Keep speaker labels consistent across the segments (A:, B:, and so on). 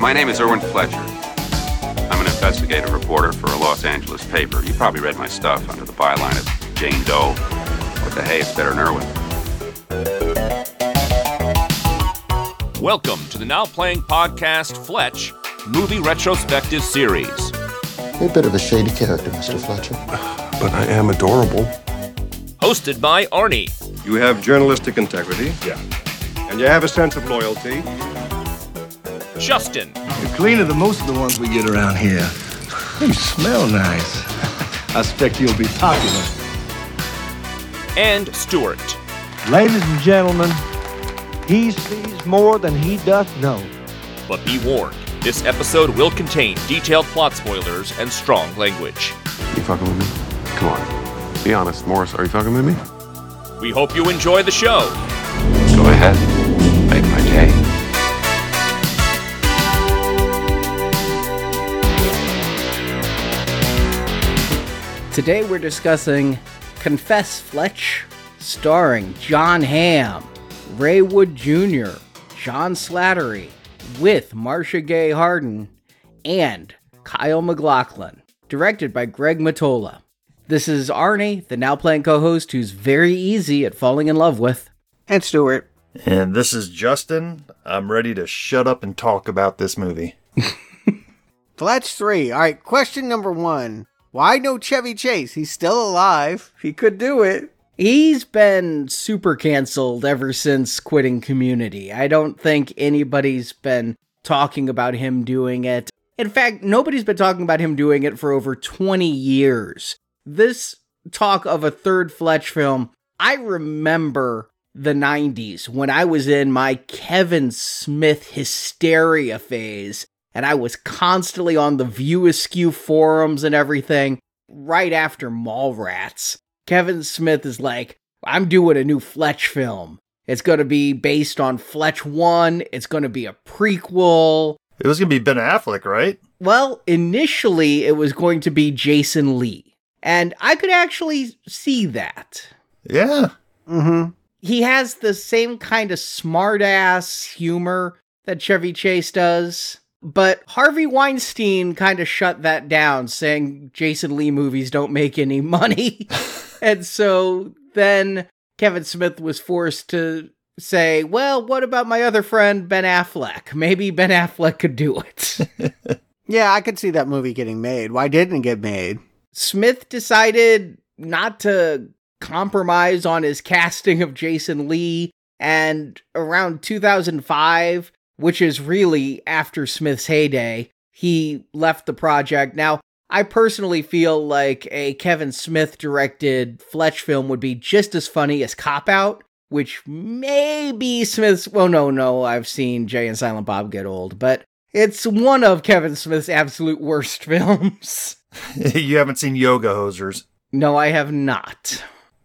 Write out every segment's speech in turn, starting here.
A: My name is Irwin Fletcher. I'm an investigative reporter for a Los Angeles paper. You probably read my stuff under the byline of Jane Doe. What the hey, it's better than Erwin.
B: Welcome to the now playing podcast Fletch Movie Retrospective Series.
C: You're a bit of a shady character, Mr. Fletcher.
D: But I am adorable.
B: Hosted by Arnie.
E: You have journalistic integrity.
D: Yeah.
E: And you have a sense of loyalty.
B: Justin.
F: You're cleaner than most of the ones we get around here. You smell nice. I expect you'll be popular.
B: And Stuart.
G: Ladies and gentlemen, he sees more than he doth know.
B: But be warned, this episode will contain detailed plot spoilers and strong language.
D: You fucking with me? Come on. Be honest, Morris. Are you fucking with me?
B: We hope you enjoy the show.
A: Go ahead. Make my day.
H: Today we're discussing Confess Fletch, starring John Hamm, Roy Wood Jr., John Slattery, with Marcia Gay Harden, and Kyle MacLachlan, directed by Greg Mottola. This is Arnie, the now playing co host who's very easy at falling in love with.
I: And Stuart.
J: And this is Justin. I'm ready to shut up and talk about this movie.
I: Fletch 3. All right, question number one. Why no Chevy Chase? He's still alive. He could do it.
H: He's been super canceled ever since quitting community. I don't think anybody's been talking about him doing it. In fact, nobody's been talking about him doing it for over 20 years. This talk of a third Fletch film, I remember the 90s when I was in my Kevin Smith hysteria phase and I was constantly on the View Askew forums and everything right after Mallrats. Kevin Smith is like, I'm doing a new Fletch film. It's going to be based on Fletch 1. It's going to be a prequel.
J: It was going to be Ben Affleck, right?
H: Well, initially it was going to be Jason Lee. And I could actually see that.
J: Yeah.
I: Mm-hmm.
H: He has the same kind of smartass humor that Chevy Chase does. But Harvey Weinstein kind of shut that down, saying Jason Lee movies don't make any money. and so then Kevin Smith was forced to say, well, what about my other friend, Ben Affleck? Maybe Ben Affleck could do it.
I: yeah, I could see that movie getting made. Why didn't it get made?
H: Smith decided not to compromise on his casting of Jason Lee. And around 2005, which is really after Smith's heyday, he left the project. Now, I personally feel like a Kevin Smith directed Fletch film would be just as funny as Cop Out, which may be Smith's. Well, no, no, I've seen Jay and Silent Bob get old, but it's one of Kevin Smith's absolute worst films.
J: you haven't seen Yoga Hosers.
H: No, I have not.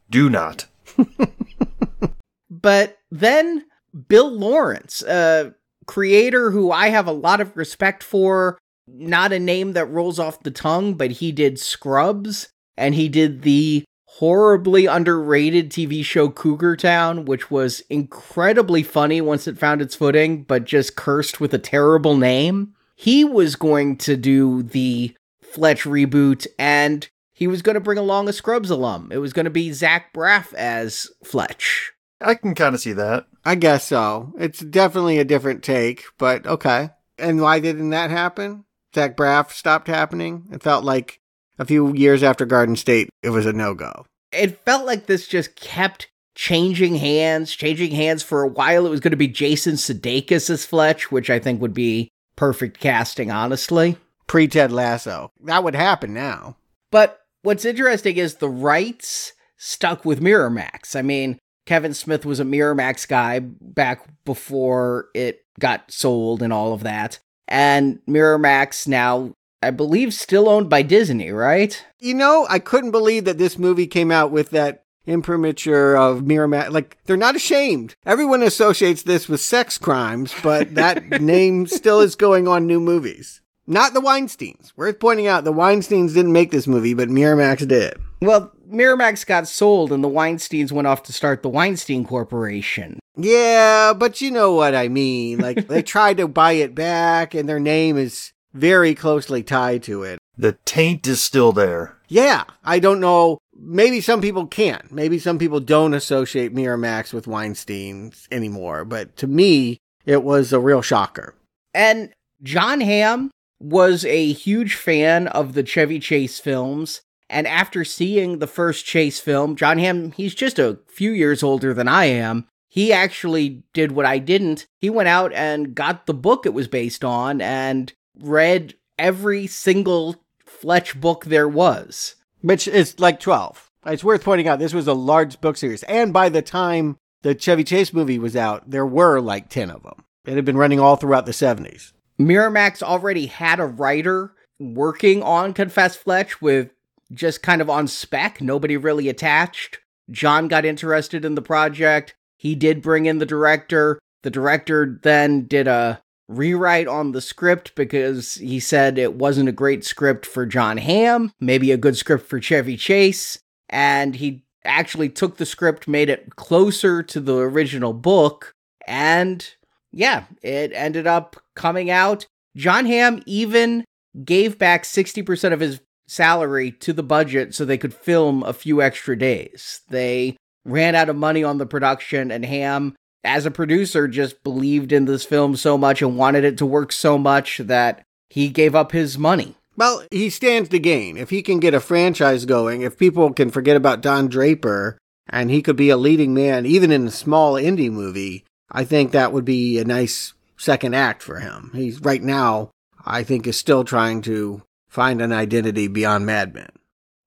J: Do not.
H: but then Bill Lawrence, a creator who I have a lot of respect for. Not a name that rolls off the tongue, but he did Scrubs and he did the horribly underrated TV show Cougar Town, which was incredibly funny once it found its footing, but just cursed with a terrible name. He was going to do the Fletch reboot and he was going to bring along a Scrubs alum. It was going to be Zach Braff as Fletch.
J: I can kind of see that.
I: I guess so. It's definitely a different take, but okay. And why didn't that happen? Zach Braff stopped happening. It felt like a few years after Garden State, it was a no go.
H: It felt like this just kept changing hands, changing hands for a while. It was going to be Jason Sudeikis as Fletch, which I think would be perfect casting, honestly.
I: Pre Ted Lasso. That would happen now.
H: But what's interesting is the rights stuck with Miramax. I mean, Kevin Smith was a Miramax guy back before it got sold and all of that. And Miramax now, I believe, still owned by Disney, right?
I: You know, I couldn't believe that this movie came out with that imprimatur of Miramax. Like, they're not ashamed. Everyone associates this with sex crimes, but that name still is going on new movies. Not the Weinsteins. Worth pointing out, the Weinsteins didn't make this movie, but Miramax did.
H: Well, Miramax got sold and the Weinsteins went off to start the Weinstein Corporation.
I: Yeah, but you know what I mean. Like, they tried to buy it back, and their name is very closely tied to it.
J: The taint is still there.
I: Yeah, I don't know. Maybe some people can't. Maybe some people don't associate Miramax with Weinstein anymore. But to me, it was a real shocker.
H: And John Hamm was a huge fan of the Chevy Chase films. And after seeing the first Chase film, John Hamm, he's just a few years older than I am. He actually did what I didn't. He went out and got the book it was based on and read every single Fletch book there was.
I: Which is like 12. It's worth pointing out this was a large book series. And by the time the Chevy Chase movie was out, there were like 10 of them. It had been running all throughout the 70s.
H: Miramax already had a writer working on Confess Fletch with just kind of on spec, nobody really attached. John got interested in the project. He did bring in the director. The director then did a rewrite on the script because he said it wasn't a great script for John Hamm, maybe a good script for Chevy Chase. And he actually took the script, made it closer to the original book, and yeah, it ended up coming out. John Hamm even gave back 60% of his salary to the budget so they could film a few extra days. They ran out of money on the production, and Hamm, as a producer, just believed in this film so much and wanted it to work so much that he gave up his money.
I: Well, he stands to gain. If he can get a franchise going, if people can forget about Don Draper and he could be a leading man, even in a small indie movie, I think that would be a nice second act for him. He's right now, I think, is still trying to find an identity beyond Mad Men.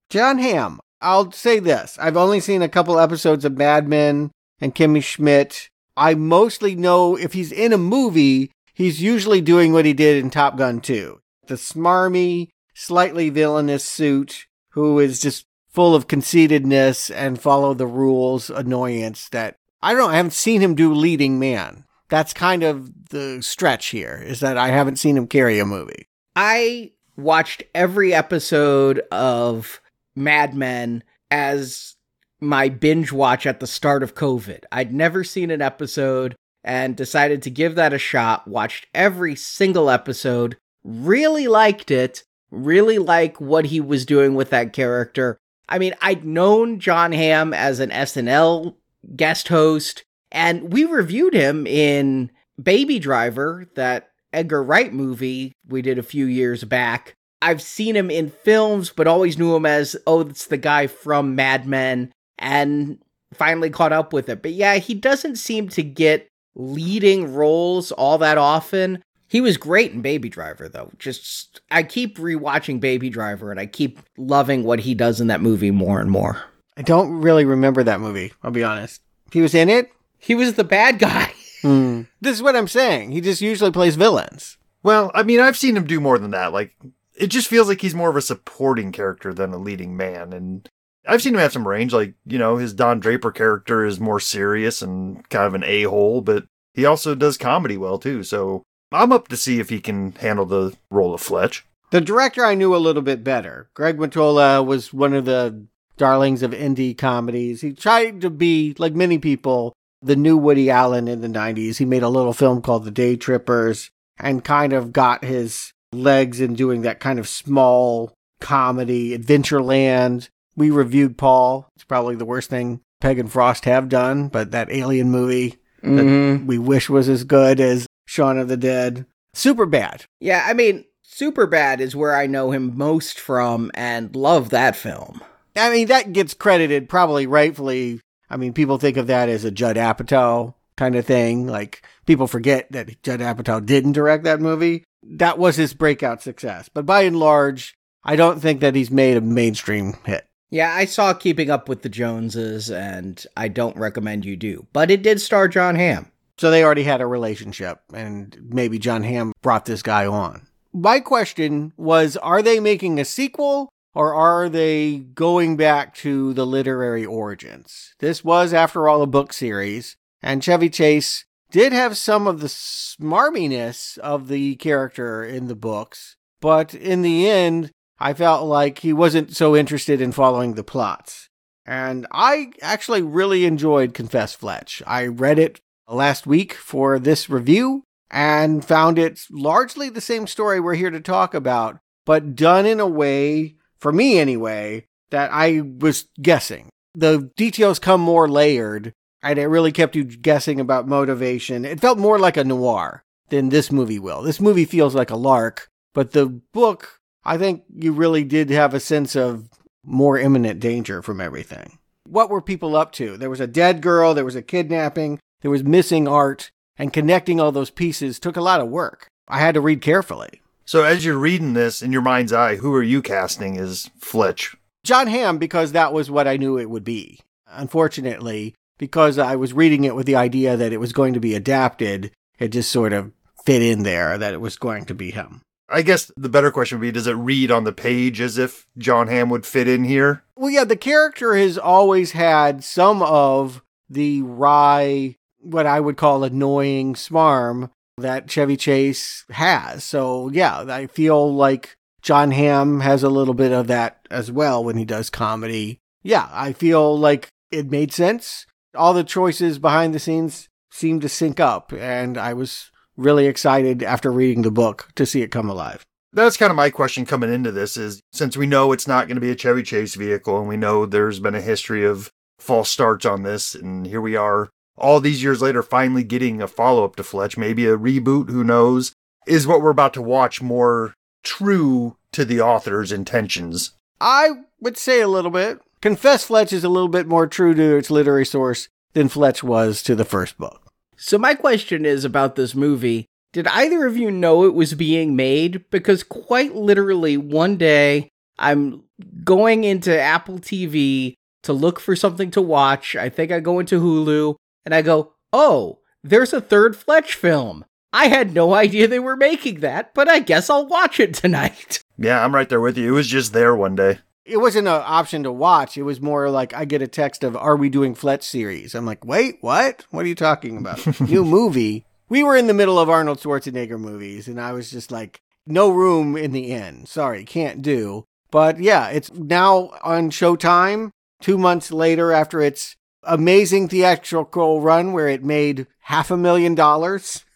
I: John Hamm, I'll say this. I've only seen a couple episodes of Mad Men and Kimmy Schmidt. I mostly know if he's in a movie, he's usually doing what he did in Top Gun 2. The smarmy, slightly villainous suit who is just full of conceitedness and follow the rules annoyance that I don't know, I haven't seen him do leading man. That's kind of the stretch here, is that I haven't seen him carry a movie.
H: I watched every episode of Mad Men as my binge watch at the start of COVID. I'd never seen an episode and decided to give that a shot, watched every single episode, really liked it, really like what he was doing with that character. I mean, I'd known John Hamm as an SNL guest host, and we reviewed him in Baby Driver, that Edgar Wright movie we did a few years back. I've seen him in films, but always knew him as, oh, it's the guy from Mad Men, and finally caught up with it. But yeah, he doesn't seem to get leading roles all that often. He was great in Baby Driver, though. Just, I keep rewatching Baby Driver, and I keep loving what he does in that movie more and more.
I: I don't really remember that movie, I'll be honest. He was in it?
H: He was the bad guy.
I: Hmm. This is what I'm saying. He just usually plays villains.
J: Well, I mean, I've seen him do more than that. Like, it just feels like he's more of a supporting character than a leading man. And I've seen him have some range. Like, you know, his Don Draper character is more serious and kind of an a hole, but he also does comedy well, too. So I'm up to see if he can handle the role of Fletch.
I: The director I knew a little bit better. Greg Mottola was one of the darlings of indie comedies. He tried to be, like many people, the new Woody Allen in the 90s. He made a little film called The Day Trippers and kind of got his legs in doing that kind of small comedy, Adventureland. We reviewed Paul. It's probably the worst thing Pegg and Frost have done, but that alien movie
H: Mm-hmm.
I: that we wish was as good as Shaun of the Dead. Superbad.
H: Yeah, I mean, Superbad is where I know him most from and love that film.
I: I mean, that gets credited probably rightfully. I mean, people think of that as a Judd Apatow kind of thing. Like, people forget that Judd Apatow didn't direct that movie. That was his breakout success. But by and large, I don't think that he's made a mainstream hit.
H: Yeah, I saw Keeping Up with the Joneses, and I don't recommend you do. But it did star John Hamm.
I: So they already had a relationship, and maybe John Hamm brought this guy on. My question was Are they making a sequel or are they going back to the literary origins? This was, after all, a book series, and Chevy Chase did have some of the smarminess of the character in the books, but in the end, I felt like he wasn't so interested in following the plots. And I actually really enjoyed Confess Fletch. I read it last week for this review and found it largely the same story we're here to talk about, but done in a way, for me anyway, that I was guessing. The details come more layered, and it really kept you guessing about motivation. It felt more like a noir than this movie will. This movie feels like a lark, but the book, I think you really did have a sense of more imminent danger from everything. What were people up to? There was a dead girl, there was a kidnapping, there was missing art, and connecting all those pieces took a lot of work. I had to read carefully.
J: So as you're reading this in your mind's eye, who are you casting as Fletch?
I: John Hamm, because that was what I knew it would be. Unfortunately, because I was reading it with the idea that it was going to be adapted, it just sort of fit in there that it was going to be him.
J: I guess the better question would be does it read on the page as if John Hamm would fit in here?
I: Well, yeah, the character has always had some of the wry, what I would call annoying smarm that Chevy Chase has. So, yeah, I feel like John Hamm has a little bit of that as well when he does comedy. Yeah, I feel like it made sense. All the choices behind the scenes seemed to sync up, and I was really excited after reading the book to see it come alive.
J: That's kind of my question coming into this is since we know it's not going to be a Chevy Chase vehicle and we know there's been a history of false starts on this and here we are all these years later finally getting a follow-up to Fletch, maybe a reboot, who knows, is what we're about to watch more true to the author's intentions.
I: I would say a little bit. Confess Fletch is a little bit more true to its literary source than Fletch was to the first book.
H: So my question is about this movie. Did either of you know it was being made? Because quite literally one day I'm going into Apple TV to look for something to watch. I think I go into Hulu and I go, "Oh, there's a third Fletch film." I had no idea they were making that, but I guess I'll watch it tonight.
J: Yeah, I'm right there with you. It was just there one day.
I: It wasn't an option to watch. It was more like I get a text of, Are we doing Fletch series? I'm like, Wait, what? What are you talking about? New movie. We were in the middle of Arnold Schwarzenegger movies, and I was just like, No room in the inn. Sorry, can't do. But yeah, it's now on Showtime, two months later after its amazing theatrical run where it made half a million dollars.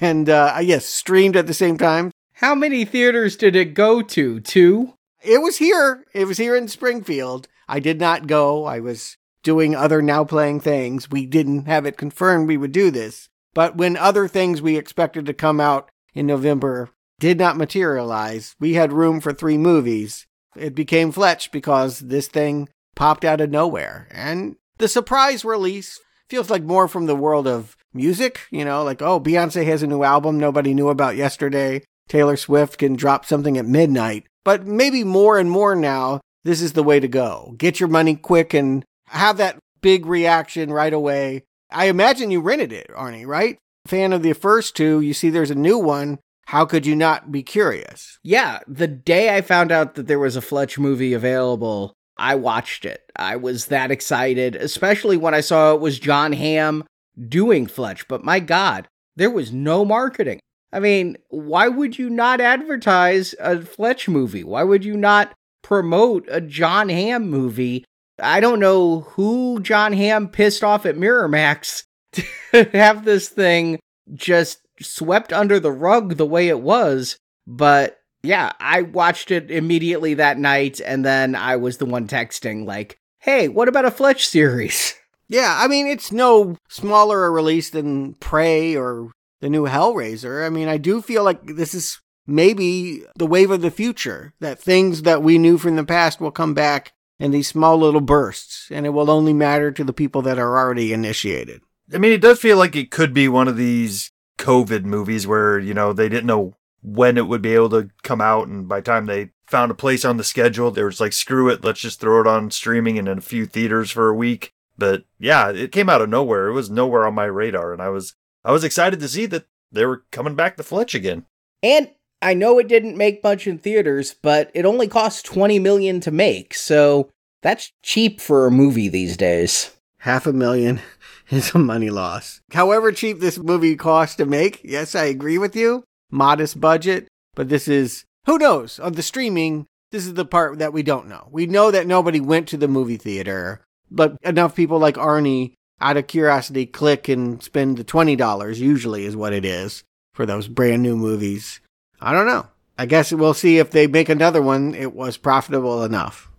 I: And uh, yes, streamed at the same time.
H: How many theaters did it go to? Two?
I: It was here. It was here in Springfield. I did not go. I was doing other now playing things. We didn't have it confirmed we would do this. But when other things we expected to come out in November did not materialize, we had room for three movies. It became Fletch because this thing popped out of nowhere. And the surprise release feels like more from the world of music, you know, like, oh, Beyonce has a new album nobody knew about yesterday. Taylor Swift can drop something at midnight. But maybe more and more now, this is the way to go. Get your money quick and have that big reaction right away. I imagine you rented it, Arnie, right? Fan of the first two, you see there's a new one. How could you not be curious?
H: Yeah, the day I found out that there was a Fletch movie available, I watched it. I was that excited, especially when I saw it was John Hamm doing Fletch. But my God, there was no marketing. I mean, why would you not advertise a Fletch movie? Why would you not promote a John Hamm movie? I don't know who John Hamm pissed off at Miramax to have this thing just swept under the rug the way it was, but yeah, I watched it immediately that night and then I was the one texting like, "Hey, what about a Fletch series?"
I: Yeah, I mean, it's no smaller a release than Prey or the new Hellraiser. I mean, I do feel like this is maybe the wave of the future, that things that we knew from the past will come back in these small little bursts, and it will only matter to the people that are already initiated.
J: I mean, it does feel like it could be one of these COVID movies where, you know, they didn't know when it would be able to come out, and by the time they found a place on the schedule, they was like, screw it, let's just throw it on streaming and in a few theaters for a week. But yeah, it came out of nowhere. It was nowhere on my radar, and I was I was excited to see that they were coming back to Fletch again.
H: And I know it didn't make much in theaters, but it only cost 20 million to make. So that's cheap for a movie these days.
I: Half a million is a money loss. However cheap this movie cost to make, yes, I agree with you. Modest budget, but this is Who knows? Of the streaming, this is the part that we don't know. We know that nobody went to the movie theater, but enough people like Arnie, out of curiosity, click and spend the $20, usually is what it is, for those brand new movies. I don't know. I guess we'll see if they make another one. It was profitable enough.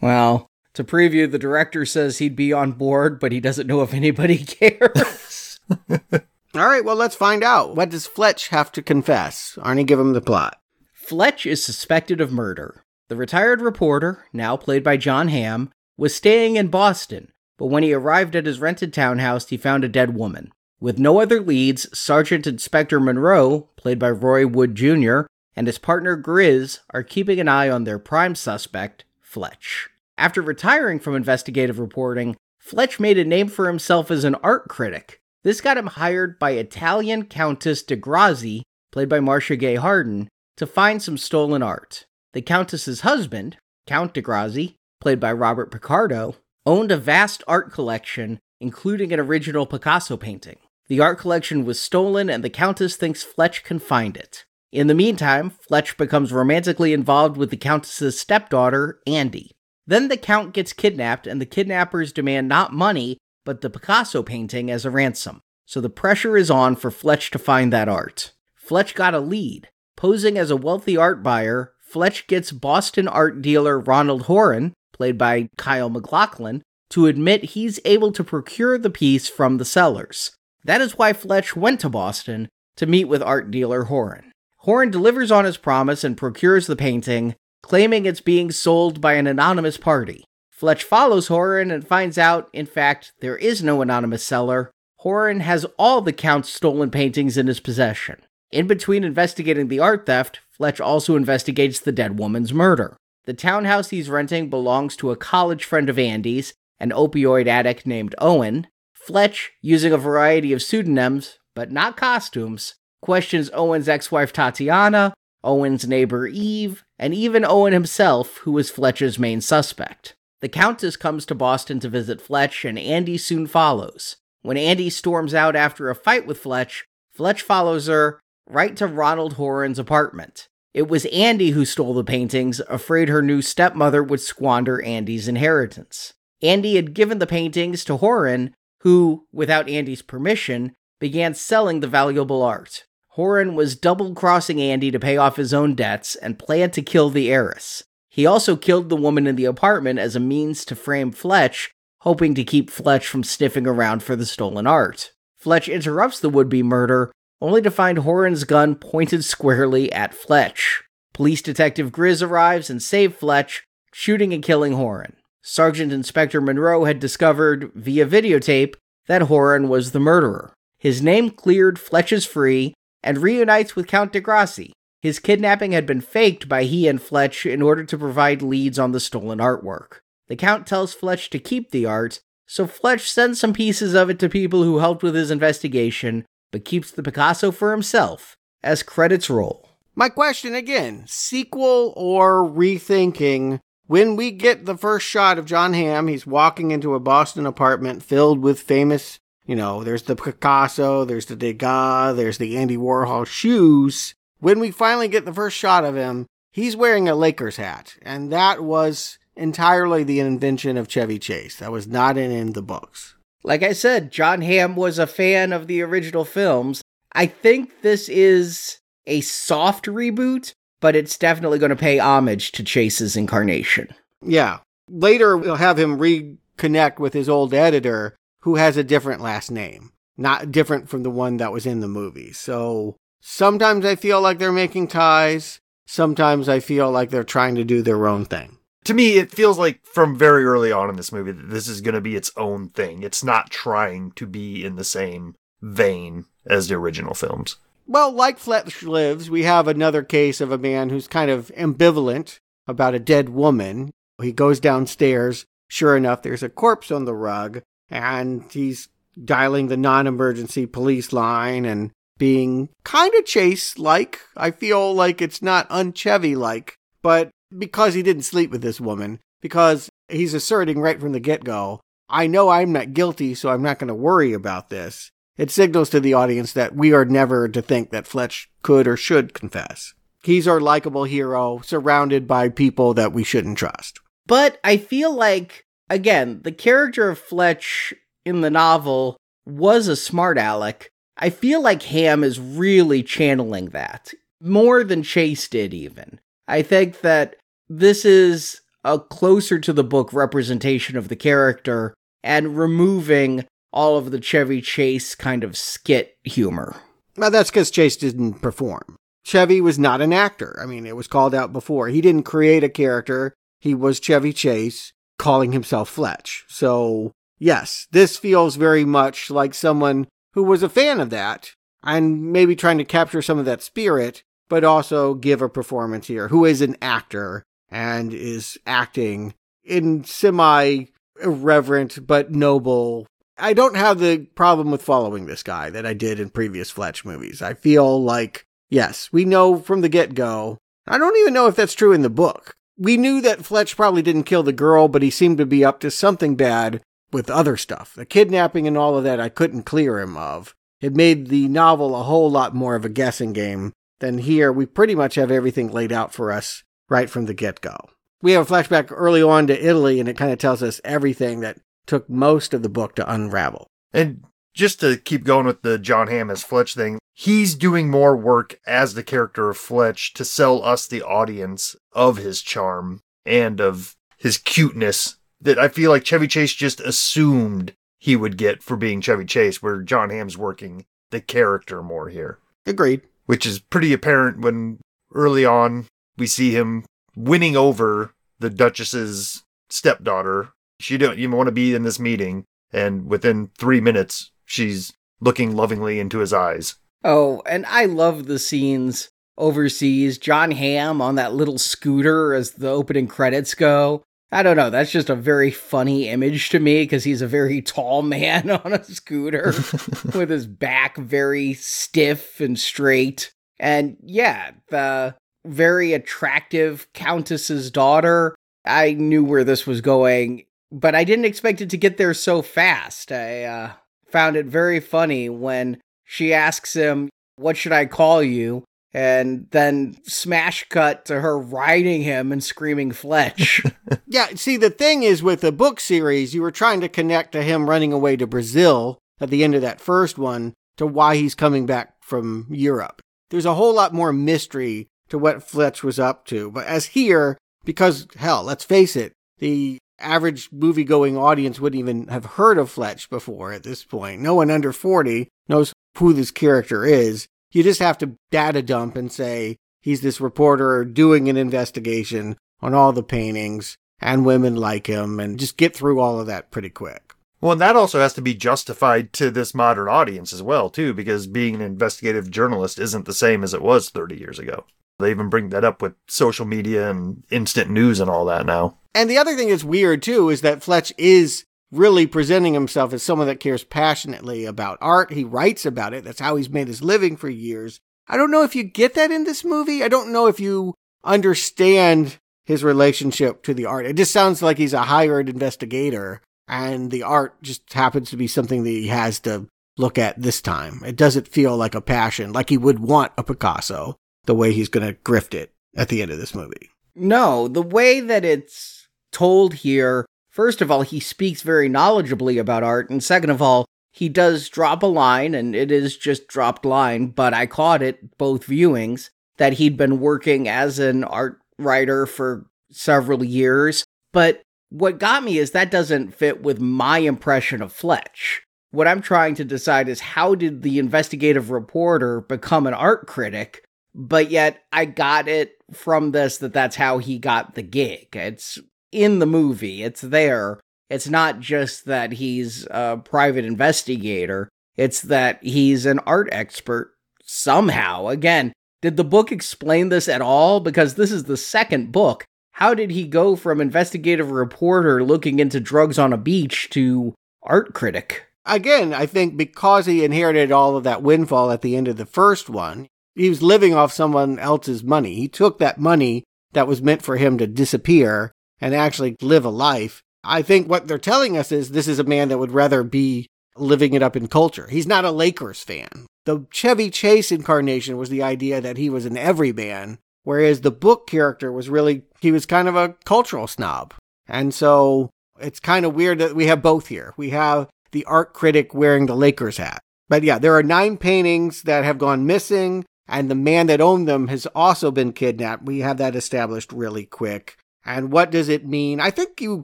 H: Well, to preview, the director says he'd be on board, but he doesn't know if anybody cares.
I: All right, well, let's find out. What does Fletch have to confess? Arnie, give him the plot.
H: Fletch is suspected of murder. The retired reporter, now played by John Hamm, was staying in Boston, but when he arrived at his rented townhouse, he found a dead woman. With no other leads, Sergeant Inspector Monroe, played by Roy Wood Jr., and his partner Grizz are keeping an eye on their prime suspect, Fletch. After retiring from investigative reporting, Fletch made a name for himself as an art critic. This got him hired by Italian Countess de Grassi, played by Marcia Gay Harden, to find some stolen art. The Countess's husband, Count de Grassi, played by Robert Picardo, owned a vast art collection, including an original Picasso painting. The art collection was stolen, and the Countess thinks Fletch can find it. In the meantime, Fletch becomes romantically involved with the Countess's stepdaughter, Andy. Then the Count gets kidnapped, and the kidnappers demand not money, but the Picasso painting as a ransom. So the pressure is on for Fletch to find that art. Fletch got a lead. Posing as a wealthy art buyer, Fletch gets Boston art dealer Ronald Horan, played by Kyle MacLachlan, to admit he's able to procure the piece from the sellers. That is why Fletch went to Boston to meet with art dealer Horan. Horan delivers on his promise and procures the painting, claiming it's being sold by an anonymous party. Fletch follows Horan and finds out, in fact, there is no anonymous seller. Horan has all the Count's stolen paintings in his possession. In between investigating the art theft, Fletch also investigates the dead woman's murder. The townhouse he's renting belongs to a college friend of Andy's, an opioid addict named Owen. Fletch, using a variety of pseudonyms, but not costumes, questions Owen's ex wife Tatiana, Owen's neighbor Eve, and even Owen himself, who is Fletch's main suspect. The Countess comes to Boston to visit Fletch, and Andy soon follows. When Andy storms out after a fight with Fletch, Fletch follows her right to Ronald Horan's apartment. It was Andy who stole the paintings, afraid her new stepmother would squander Andy's inheritance. Andy had given the paintings to Horan, who, without Andy's permission, began selling the valuable art. Horan was double crossing Andy to pay off his own debts and planned to kill the heiress. He also killed the woman in the apartment as a means to frame Fletch, hoping to keep Fletch from sniffing around for the stolen art. Fletch interrupts the would be murder, only to find Horan's gun pointed squarely at Fletch. Police Detective Grizz arrives and saves Fletch, shooting and killing Horan. Sergeant Inspector Monroe had discovered, via videotape, that Horan was the murderer. His name cleared Fletch's free and reunites with Count de Grassi. His kidnapping had been faked by he and Fletch in order to provide leads on the stolen artwork. The Count tells Fletch to keep the art, so Fletch sends some pieces of it to people who helped with his investigation, but keeps the Picasso for himself as credits roll.
I: My question again sequel or rethinking? When we get the first shot of John Hamm, he's walking into a Boston apartment filled with famous, you know, there's the Picasso, there's the Degas, there's the Andy Warhol shoes. When we finally get the first shot of him, he's wearing a Lakers hat. And that was entirely the invention of Chevy Chase. That was not in, in the books.
H: Like I said, John Hamm was a fan of the original films. I think this is a soft reboot, but it's definitely going to pay homage to Chase's incarnation.
I: Yeah. Later, we'll have him reconnect with his old editor, who has a different last name, not different from the one that was in the movie. So sometimes I feel like they're making ties. Sometimes I feel like they're trying to do their own thing.
J: To me, it feels like from very early on in this movie that this is going to be its own thing. It's not trying to be in the same vein as the original films.
I: Well, like Fletch Lives, we have another case of a man who's kind of ambivalent about a dead woman. He goes downstairs. Sure enough, there's a corpse on the rug, and he's dialing the non emergency police line and being kind of chase like. I feel like it's not unchevy like, but because he didn't sleep with this woman, because he's asserting right from the get go, I know I'm not guilty, so I'm not going to worry about this. It signals to the audience that we are never to think that Fletch could or should confess. He's our likable hero surrounded by people that we shouldn't trust.
H: But I feel like, again, the character of Fletch in the novel was a smart aleck. I feel like Hamm is really channeling that more than Chase did, even. I think that this is a closer to the book representation of the character and removing all of the Chevy Chase kind of skit humor.
I: Well, that's because Chase didn't perform. Chevy was not an actor. I mean, it was called out before. He didn't create a character. He was Chevy Chase calling himself Fletch. So, yes, this feels very much like someone who was a fan of that and maybe trying to capture some of that spirit, but also give a performance here, who is an actor and is acting in semi irreverent but noble. I don't have the problem with following this guy that I did in previous Fletch movies. I feel like, yes, we know from the get go. I don't even know if that's true in the book. We knew that Fletch probably didn't kill the girl, but he seemed to be up to something bad with other stuff. The kidnapping and all of that, I couldn't clear him of. It made the novel a whole lot more of a guessing game than here. We pretty much have everything laid out for us right from the get go. We have a flashback early on to Italy, and it kind of tells us everything that took most of the book to unravel.
J: And just to keep going with the John Hamm as Fletch thing, he's doing more work as the character of Fletch to sell us, the audience, of his charm and of his cuteness that I feel like Chevy Chase just assumed he would get for being Chevy Chase, where John Hamm's working the character more here.
I: Agreed.
J: Which is pretty apparent when early on we see him winning over the Duchess's stepdaughter. She don't even want to be in this meeting, and within three minutes, she's looking lovingly into his eyes.
H: Oh, and I love the scenes overseas. John Hamm on that little scooter as the opening credits go. I don't know. That's just a very funny image to me because he's a very tall man on a scooter with his back very stiff and straight. And yeah, the very attractive countess's daughter. I knew where this was going, but I didn't expect it to get there so fast. I uh, found it very funny when she asks him, What should I call you? And then smash cut to her riding him and screaming Fletch.
I: yeah, see, the thing is with the book series, you were trying to connect to him running away to Brazil at the end of that first one to why he's coming back from Europe. There's a whole lot more mystery to what Fletch was up to. But as here, because hell, let's face it, the average movie going audience wouldn't even have heard of Fletch before at this point. No one under 40 knows who this character is. You just have to data dump and say he's this reporter doing an investigation on all the paintings and women like him and just get through all of that pretty quick.
J: Well, and that also has to be justified to this modern audience as well, too, because being an investigative journalist isn't the same as it was 30 years ago. They even bring that up with social media and instant news and all that now.
I: And the other thing that's weird too is that Fletch is really presenting himself as someone that cares passionately about art. He writes about it. That's how he's made his living for years. I don't know if you get that in this movie. I don't know if you understand his relationship to the art. It just sounds like he's a hired investigator and the art just happens to be something that he has to look at this time. It doesn't feel like a passion, like he would want a Picasso the way he's going to grift it at the end of this movie.
H: No, the way that it's told here, first of all, he speaks very knowledgeably about art, and second of all, he does drop a line, and it is just dropped line, but I caught it both viewings that he'd been working as an art writer for several years. But what got me is that doesn't fit with my impression of Fletch. What I'm trying to decide is how did the investigative reporter become an art critic but yet I got it from this that that's how he got the gig. It's in the movie, it's there. It's not just that he's a private investigator, it's that he's an art expert somehow. Again, did the book explain this at all? Because this is the second book. How did he go from investigative reporter looking into drugs on a beach to art critic?
I: Again, I think because he inherited all of that windfall at the end of the first one, he was living off someone else's money. He took that money that was meant for him to disappear and actually live a life. I think what they're telling us is this is a man that would rather be living it up in culture. He's not a Lakers fan. The Chevy Chase incarnation was the idea that he was an everyman Whereas the book character was really, he was kind of a cultural snob. And so it's kind of weird that we have both here. We have the art critic wearing the Lakers hat. But yeah, there are nine paintings that have gone missing, and the man that owned them has also been kidnapped. We have that established really quick. And what does it mean? I think you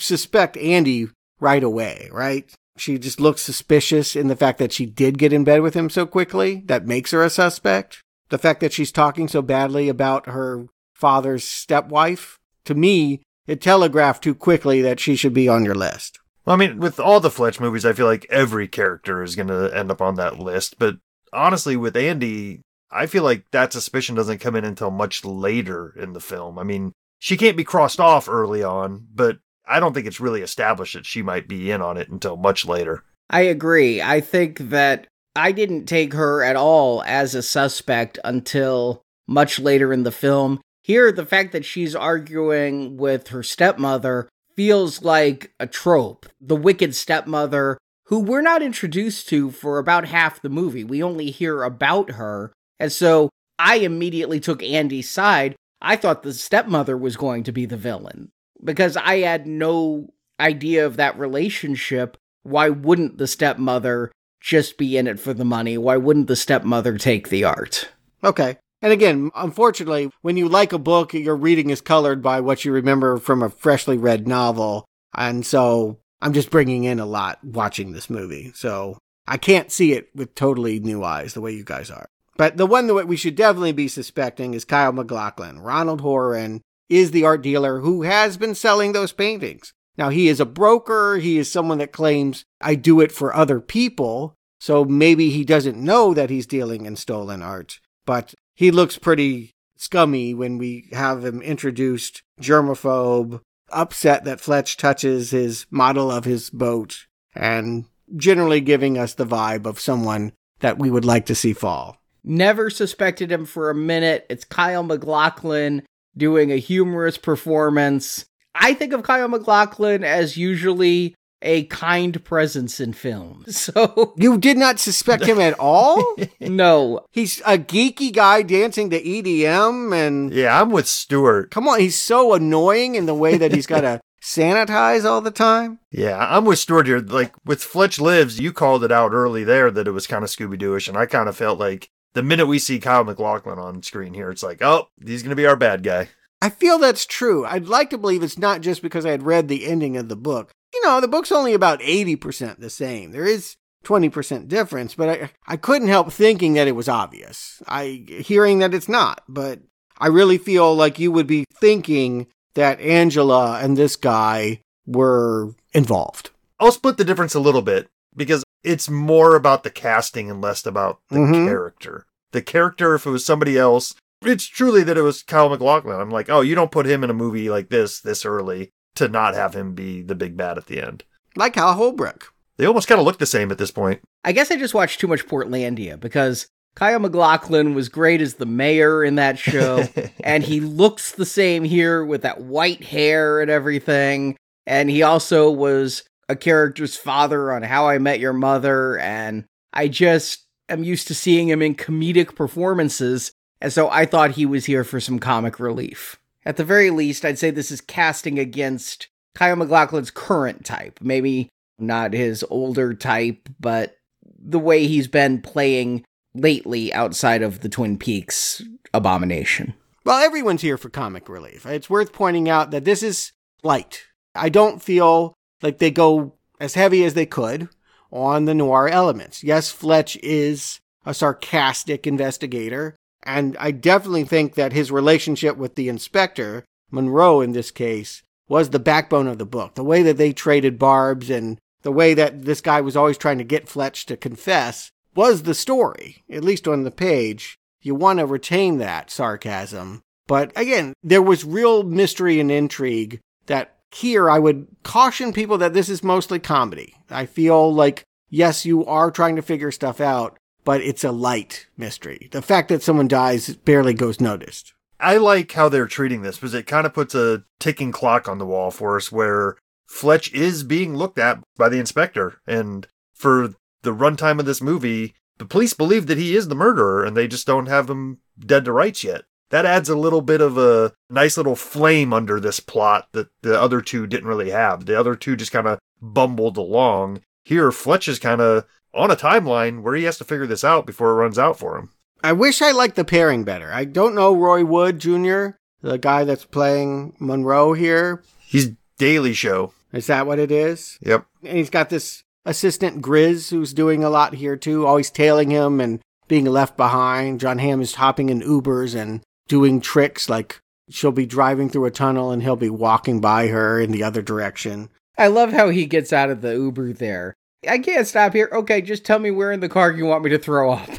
I: suspect Andy right away, right? She just looks suspicious in the fact that she did get in bed with him so quickly. That makes her a suspect. The fact that she's talking so badly about her father's stepwife, to me, it telegraphed too quickly that she should be on your list.
J: Well, I mean, with all the Fletch movies, I feel like every character is going to end up on that list. But honestly, with Andy, I feel like that suspicion doesn't come in until much later in the film. I mean, she can't be crossed off early on, but I don't think it's really established that she might be in on it until much later.
H: I agree. I think that I didn't take her at all as a suspect until much later in the film. Here, the fact that she's arguing with her stepmother feels like a trope. The wicked stepmother, who we're not introduced to for about half the movie. We only hear about her. And so I immediately took Andy's side. I thought the stepmother was going to be the villain because I had no idea of that relationship. Why wouldn't the stepmother just be in it for the money? Why wouldn't the stepmother take the art?
I: Okay. And again, unfortunately, when you like a book, your reading is colored by what you remember from a freshly read novel. And so I'm just bringing in a lot watching this movie. So I can't see it with totally new eyes the way you guys are. But the one that we should definitely be suspecting is Kyle MacLachlan. Ronald Horan is the art dealer who has been selling those paintings. Now, he is a broker. He is someone that claims, I do it for other people. So maybe he doesn't know that he's dealing in stolen art. But he looks pretty scummy when we have him introduced, germaphobe, upset that Fletch touches his model of his boat, and generally giving us the vibe of someone that we would like to see fall.
H: Never suspected him for a minute. It's Kyle MacLachlan doing a humorous performance. I think of Kyle MacLachlan as usually a kind presence in film. So
I: you did not suspect him at all?
H: no.
I: He's a geeky guy dancing to EDM and
J: Yeah, I'm with Stuart.
I: Come on, he's so annoying in the way that he's got to sanitize all the time.
J: Yeah, I'm with Stuart here. Like with Fletch Lives, you called it out early there that it was kind of Scooby Dooish, and I kind of felt like the minute we see Kyle MacLachlan on screen here, it's like, oh, he's going to be our bad guy.
I: I feel that's true. I'd like to believe it's not just because I had read the ending of the book. You know, the book's only about 80% the same. There is 20% difference, but I, I couldn't help thinking that it was obvious. I hearing that it's not, but I really feel like you would be thinking that Angela and this guy were involved.
J: I'll split the difference a little bit because it's more about the casting and less about the
I: Mhm.
J: character. The character, if it was somebody else, it's truly that it was Kyle MacLachlan. I'm like, oh, you don't put him in a movie like this this early to not have him be the big bad at the end.
I: Like Kyle Holbrook.
J: They almost kind of look the same at this point.
H: I guess I just watched too much Portlandia because Kyle MacLachlan was great as the mayor in that show, and he looks the same here with that white hair and everything. And he also was a character's father on How I Met Your Mother, and I just am used to seeing him in comedic performances, and so I thought he was here for some comic relief. At the very least, I'd say this is casting against Kyle MacLachlan's current type. Maybe not his older type, but the way he's been playing lately outside of the Twin Peaks abomination.
I: Well, everyone's here for comic relief. It's worth pointing out that this is light. I don't feel like they go as heavy as they could on the noir elements. Yes, Fletch is a sarcastic investigator, and I definitely think that his relationship with the inspector, Monroe in this case, was the backbone of the book. The way that they traded barbs and the way that this guy was always trying to get Fletch to confess was the story, at least on the page. You want to retain that sarcasm. But again, there was real mystery and intrigue that here I would caution people that this is mostly comedy. I feel like, yes, you are trying to figure stuff out, but it's a light mystery. The fact that someone dies barely goes noticed.
J: I like how they're treating this because it kind of puts a ticking clock on the wall for us where Fletch is being looked at by the inspector. And for the runtime of this movie, the police believe that he is the murderer and they just don't have him dead to rights yet. That adds a little bit of a nice little flame under this plot that the other two didn't really have. The other two just kind of bumbled along. Here, Fletch is kind of on a timeline where he has to figure this out before it runs out for him.
I: I wish I liked the pairing better. I don't know Roy Wood Jr., the guy that's playing Monroe here.
J: He's Daily Show.
I: Is that what it is?
J: Yep.
I: And he's got this assistant Grizz who's doing a lot here too, always tailing him and being left behind. John Hamm is hopping in Ubers and doing tricks like she'll be driving through a tunnel and he'll be walking by her in the other direction.
H: I love how he gets out of the Uber there. I can't stop here. Okay, just tell me where in the car you want me to throw up.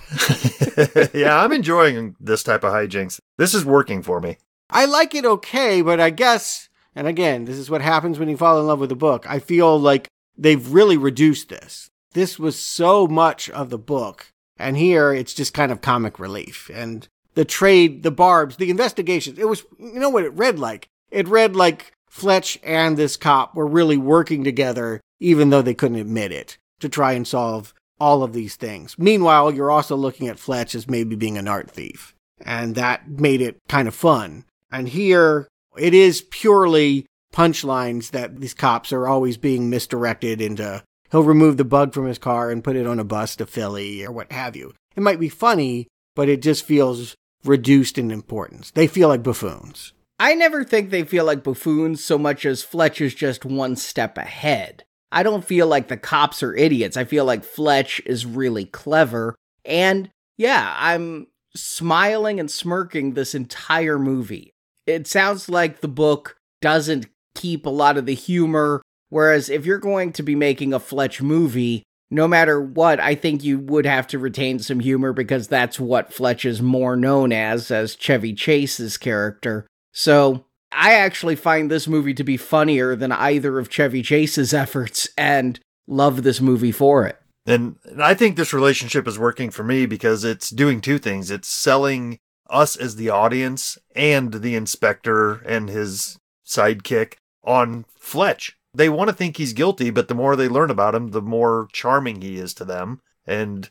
J: yeah, I'm enjoying this type of hijinks. This is working for me.
I: I like it okay, but I guess, and again, this is what happens when you fall in love with a book. I feel like they've really reduced this. This was so much of the book, and here it's just kind of comic relief. And the trade, the barbs, the investigations, it was, you know what it read like? It read like Fletch and this cop were really working together, even though they couldn't admit it, to try and solve all of these things. Meanwhile, you're also looking at Fletch as maybe being an art thief. And that made it kind of fun. And here, it is purely punchlines that these cops are always being misdirected into. He'll remove the bug from his car and put it on a bus to Philly or what have you. It might be funny, but it just feels reduced in importance. They feel like buffoons.
H: I never think they feel like buffoons so much as Fletch is just one step ahead. I don't feel like the cops are idiots. I feel like Fletch is really clever. And yeah, I'm smiling and smirking this entire movie. It sounds like the book doesn't keep a lot of the humor, whereas if you're going to be making a Fletch movie, no matter what, I think you would have to retain some humor because that's what Fletch is more known as, as Chevy Chase's character. So I actually find this movie to be funnier than either of Chevy Chase's efforts and love this movie for it.
J: And I think this relationship is working for me because it's doing two things. It's selling us as the audience and the inspector and his sidekick on Fletch. They want to think he's guilty, but the more they learn about him, the more charming he is to them and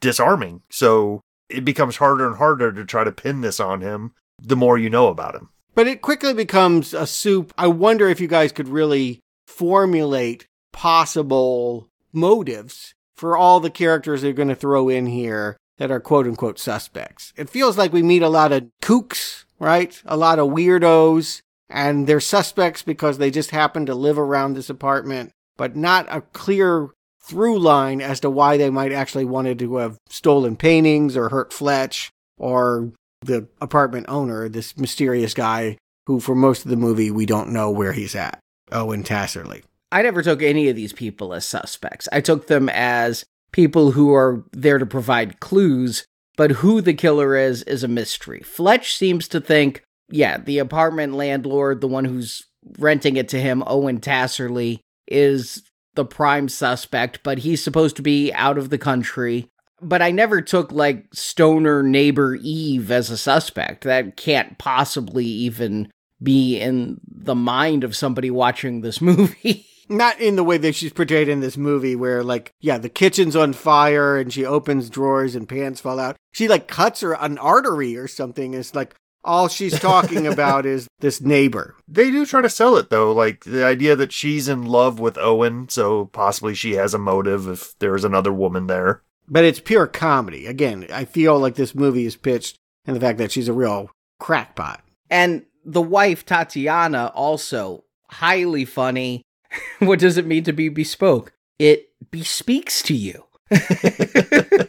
J: disarming. So it becomes harder and harder to try to pin this on him the more you know about him.
I: But it quickly becomes a soup. I wonder if you guys could really formulate possible motives for all the characters they're going to throw in here that are quote unquote suspects. It feels like we meet a lot of kooks, right? A lot of weirdos, and they're suspects because they just happen to live around this apartment, but not a clear through line as to why they might actually wanted to have stolen paintings or hurt Fletch or the apartment owner, this mysterious guy who for most of the movie we don't know where he's at. Owen Tasserly.
H: I never took any of these people as suspects. I took them as people who are there to provide clues, but who the killer is is a mystery. Fletch seems to think, yeah, the apartment landlord, the one who's renting it to him, Owen Tasserly, is the prime suspect, but he's supposed to be out of the country. But I never took like stoner neighbor Eve as a suspect. That can't possibly even be in the mind of somebody watching this movie.
I: Not in the way that she's portrayed in this movie, where like, yeah, the kitchen's on fire and she opens drawers and pants fall out. She like cuts her an artery or something. It's like all she's talking about is this neighbor.
J: They do try to sell it though, like the idea that she's in love with Owen, so possibly she has a motive if there's another woman there.
I: But it's pure comedy. Again, I feel like this movie is pitched and the fact that she's a real crackpot.
H: And the wife, Tatiana, also highly funny. what does it mean to be bespoke? It bespeaks to you.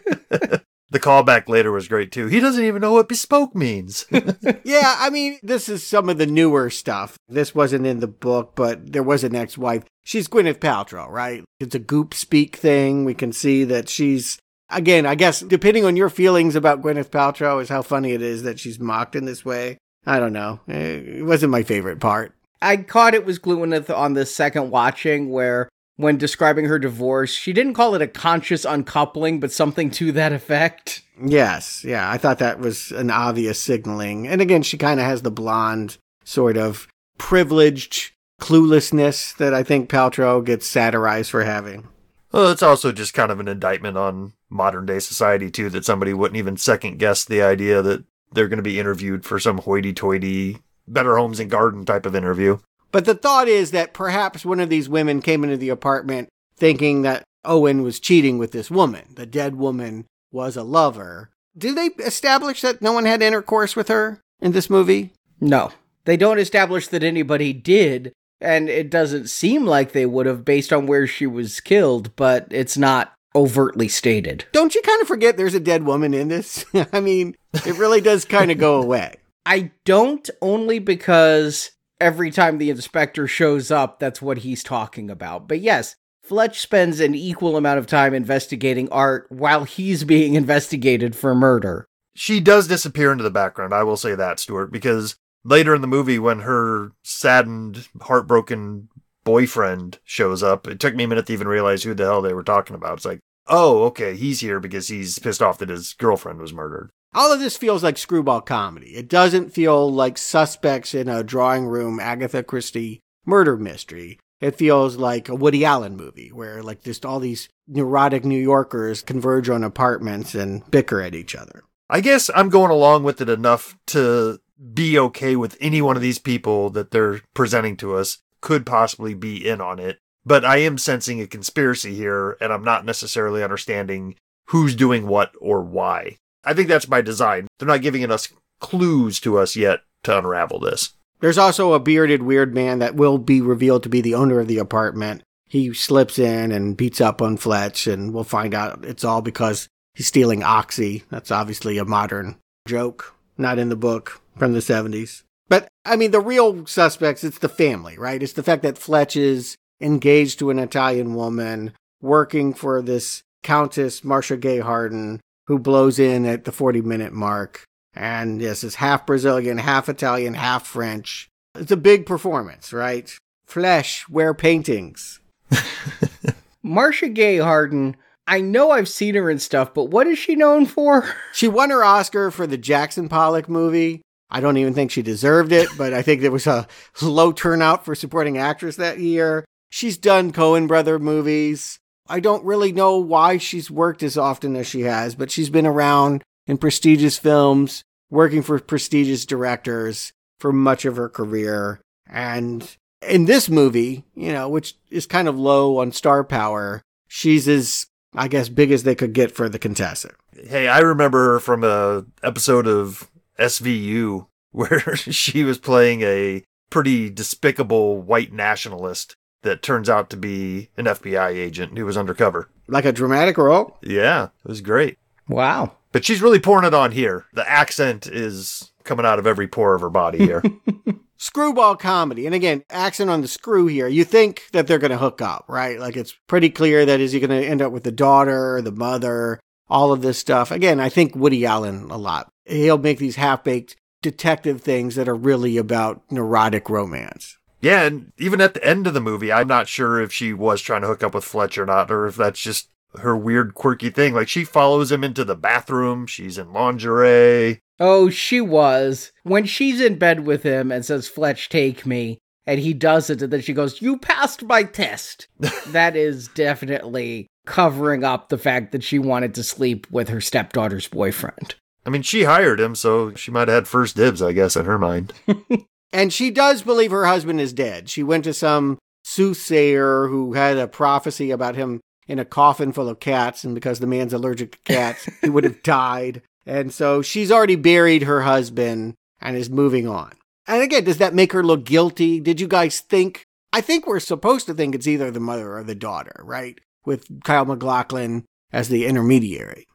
J: The callback later was great too. He doesn't even know what bespoke means.
I: yeah, I mean, this is some of the newer stuff. This wasn't in the book, but there was an ex wife. She's Gwyneth Paltrow, right? It's a goop speak thing. We can see that she's, again, I guess, depending on your feelings about Gwyneth Paltrow, is how funny it is that she's mocked in this way. I don't know. Eh, it wasn't my favorite part.
H: I caught it was Gwyneth on the second watching where when describing her divorce, she didn't call it a conscious uncoupling, but something to that effect.
I: Yes, yeah, I thought that was an obvious signaling. And again, she kind of has the blonde sort of privileged cluelessness that I think Paltrow gets satirized for having.
J: Well, it's also just kind of an indictment on modern day society too that somebody wouldn't even second guess the idea that they're going to be interviewed for some hoity toity Better Homes and Garden type of interview.
I: But the thought is that perhaps one of these women came into the apartment thinking that Owen was cheating with this woman. The dead woman was a lover. Do they establish that no one had intercourse with her in this movie?
H: No. They don't establish that anybody did, and it doesn't seem like they would have based on where she was killed, but it's not overtly stated.
I: Don't you kind of forget there's a dead woman in this? I mean, it really does kind of go away.
H: I don't only because every time the inspector shows up, that's what he's talking about. But yes, Fletch spends an equal amount of time investigating Art while he's being investigated for murder.
J: She does disappear into the background, I will say that, Stuart, because later in the movie, when her saddened, heartbroken boyfriend shows up, it took me a minute to even realize who the hell they were talking about. It's like, oh, okay, he's here because he's pissed off that his girlfriend was murdered.
I: All of this feels like screwball comedy. It doesn't feel like suspects in a drawing room Agatha Christie murder mystery. It feels like a Woody Allen movie where like just all these neurotic New Yorkers converge on apartments and bicker at each other.
J: I guess I'm going along with it enough to be okay with any one of these people that they're presenting to us could possibly be in on it. But I am sensing a conspiracy here, and I'm not necessarily understanding who's doing what or why. I think that's by design. They're not giving us clues to us yet to unravel this.
I: There's also a bearded weird man that will be revealed to be the owner of the apartment. He slips in and beats up on Fletch, and we'll find out it's all because he's stealing Oxy. That's obviously a modern joke, not in the book from the 70s. But I mean, the real suspects, it's the family, right? It's the fact that Fletch is engaged to an Italian woman, working for this Countess Marcia Gay Harden, who blows in at the 40 minute mark. And this is half Brazilian, half Italian, half French. It's a big performance, right? Flesh, wear paintings.
H: Marcia Gay Harden, I know I've seen her in stuff, but what is she known for?
I: She won her Oscar for the Jackson Pollock movie. I don't even think she deserved it, but I think there was a low turnout for supporting actress that year. She's done Coen brother movies. I don't really know why she's worked as often as she has, but she's been around in prestigious films, working for prestigious directors for much of her career. And in this movie, you know, which is kind of low on star power, she's as, I guess, big as they could get for the Contessa.
J: Hey, I remember her from a episode of SVU where she was playing a pretty despicable white nationalist that turns out to be an FBI agent who was undercover.
I: Like a dramatic role?
J: Yeah, it was great.
H: Wow.
J: But she's really pouring it on here. The accent is coming out of every pore of her body here.
I: Screwball comedy. And again, accent on the screw here. You think that they're going to hook up, right? Like it's pretty clear that is he going to end up with the daughter, the mother, all of this stuff. Again, I think Woody Allen a lot. He'll make these half baked detective things that are really about neurotic romance.
J: Yeah, and even at the end of the movie, I'm not sure if she was trying to hook up with Fletch or not, or if that's just her weird, quirky thing. Like, she follows him into the bathroom, she's in lingerie.
H: Oh, she was. When she's in bed with him and says, Fletch, take me, and he does it, and then she goes, You passed my test. that is definitely covering up the fact that she wanted to sleep with her stepdaughter's boyfriend.
J: I mean, she hired him, so she might have had first dibs, I guess, in her mind.
I: And she does believe her husband is dead. She went to some soothsayer who had a prophecy about him in a coffin full of cats, and because the man's allergic to cats, he would have died. And so she's already buried her husband and is moving on. And again, does that make her look guilty? Did you guys think? I think we're supposed to think it's either the mother or the daughter, right? With Kyle MacLachlan as the intermediary.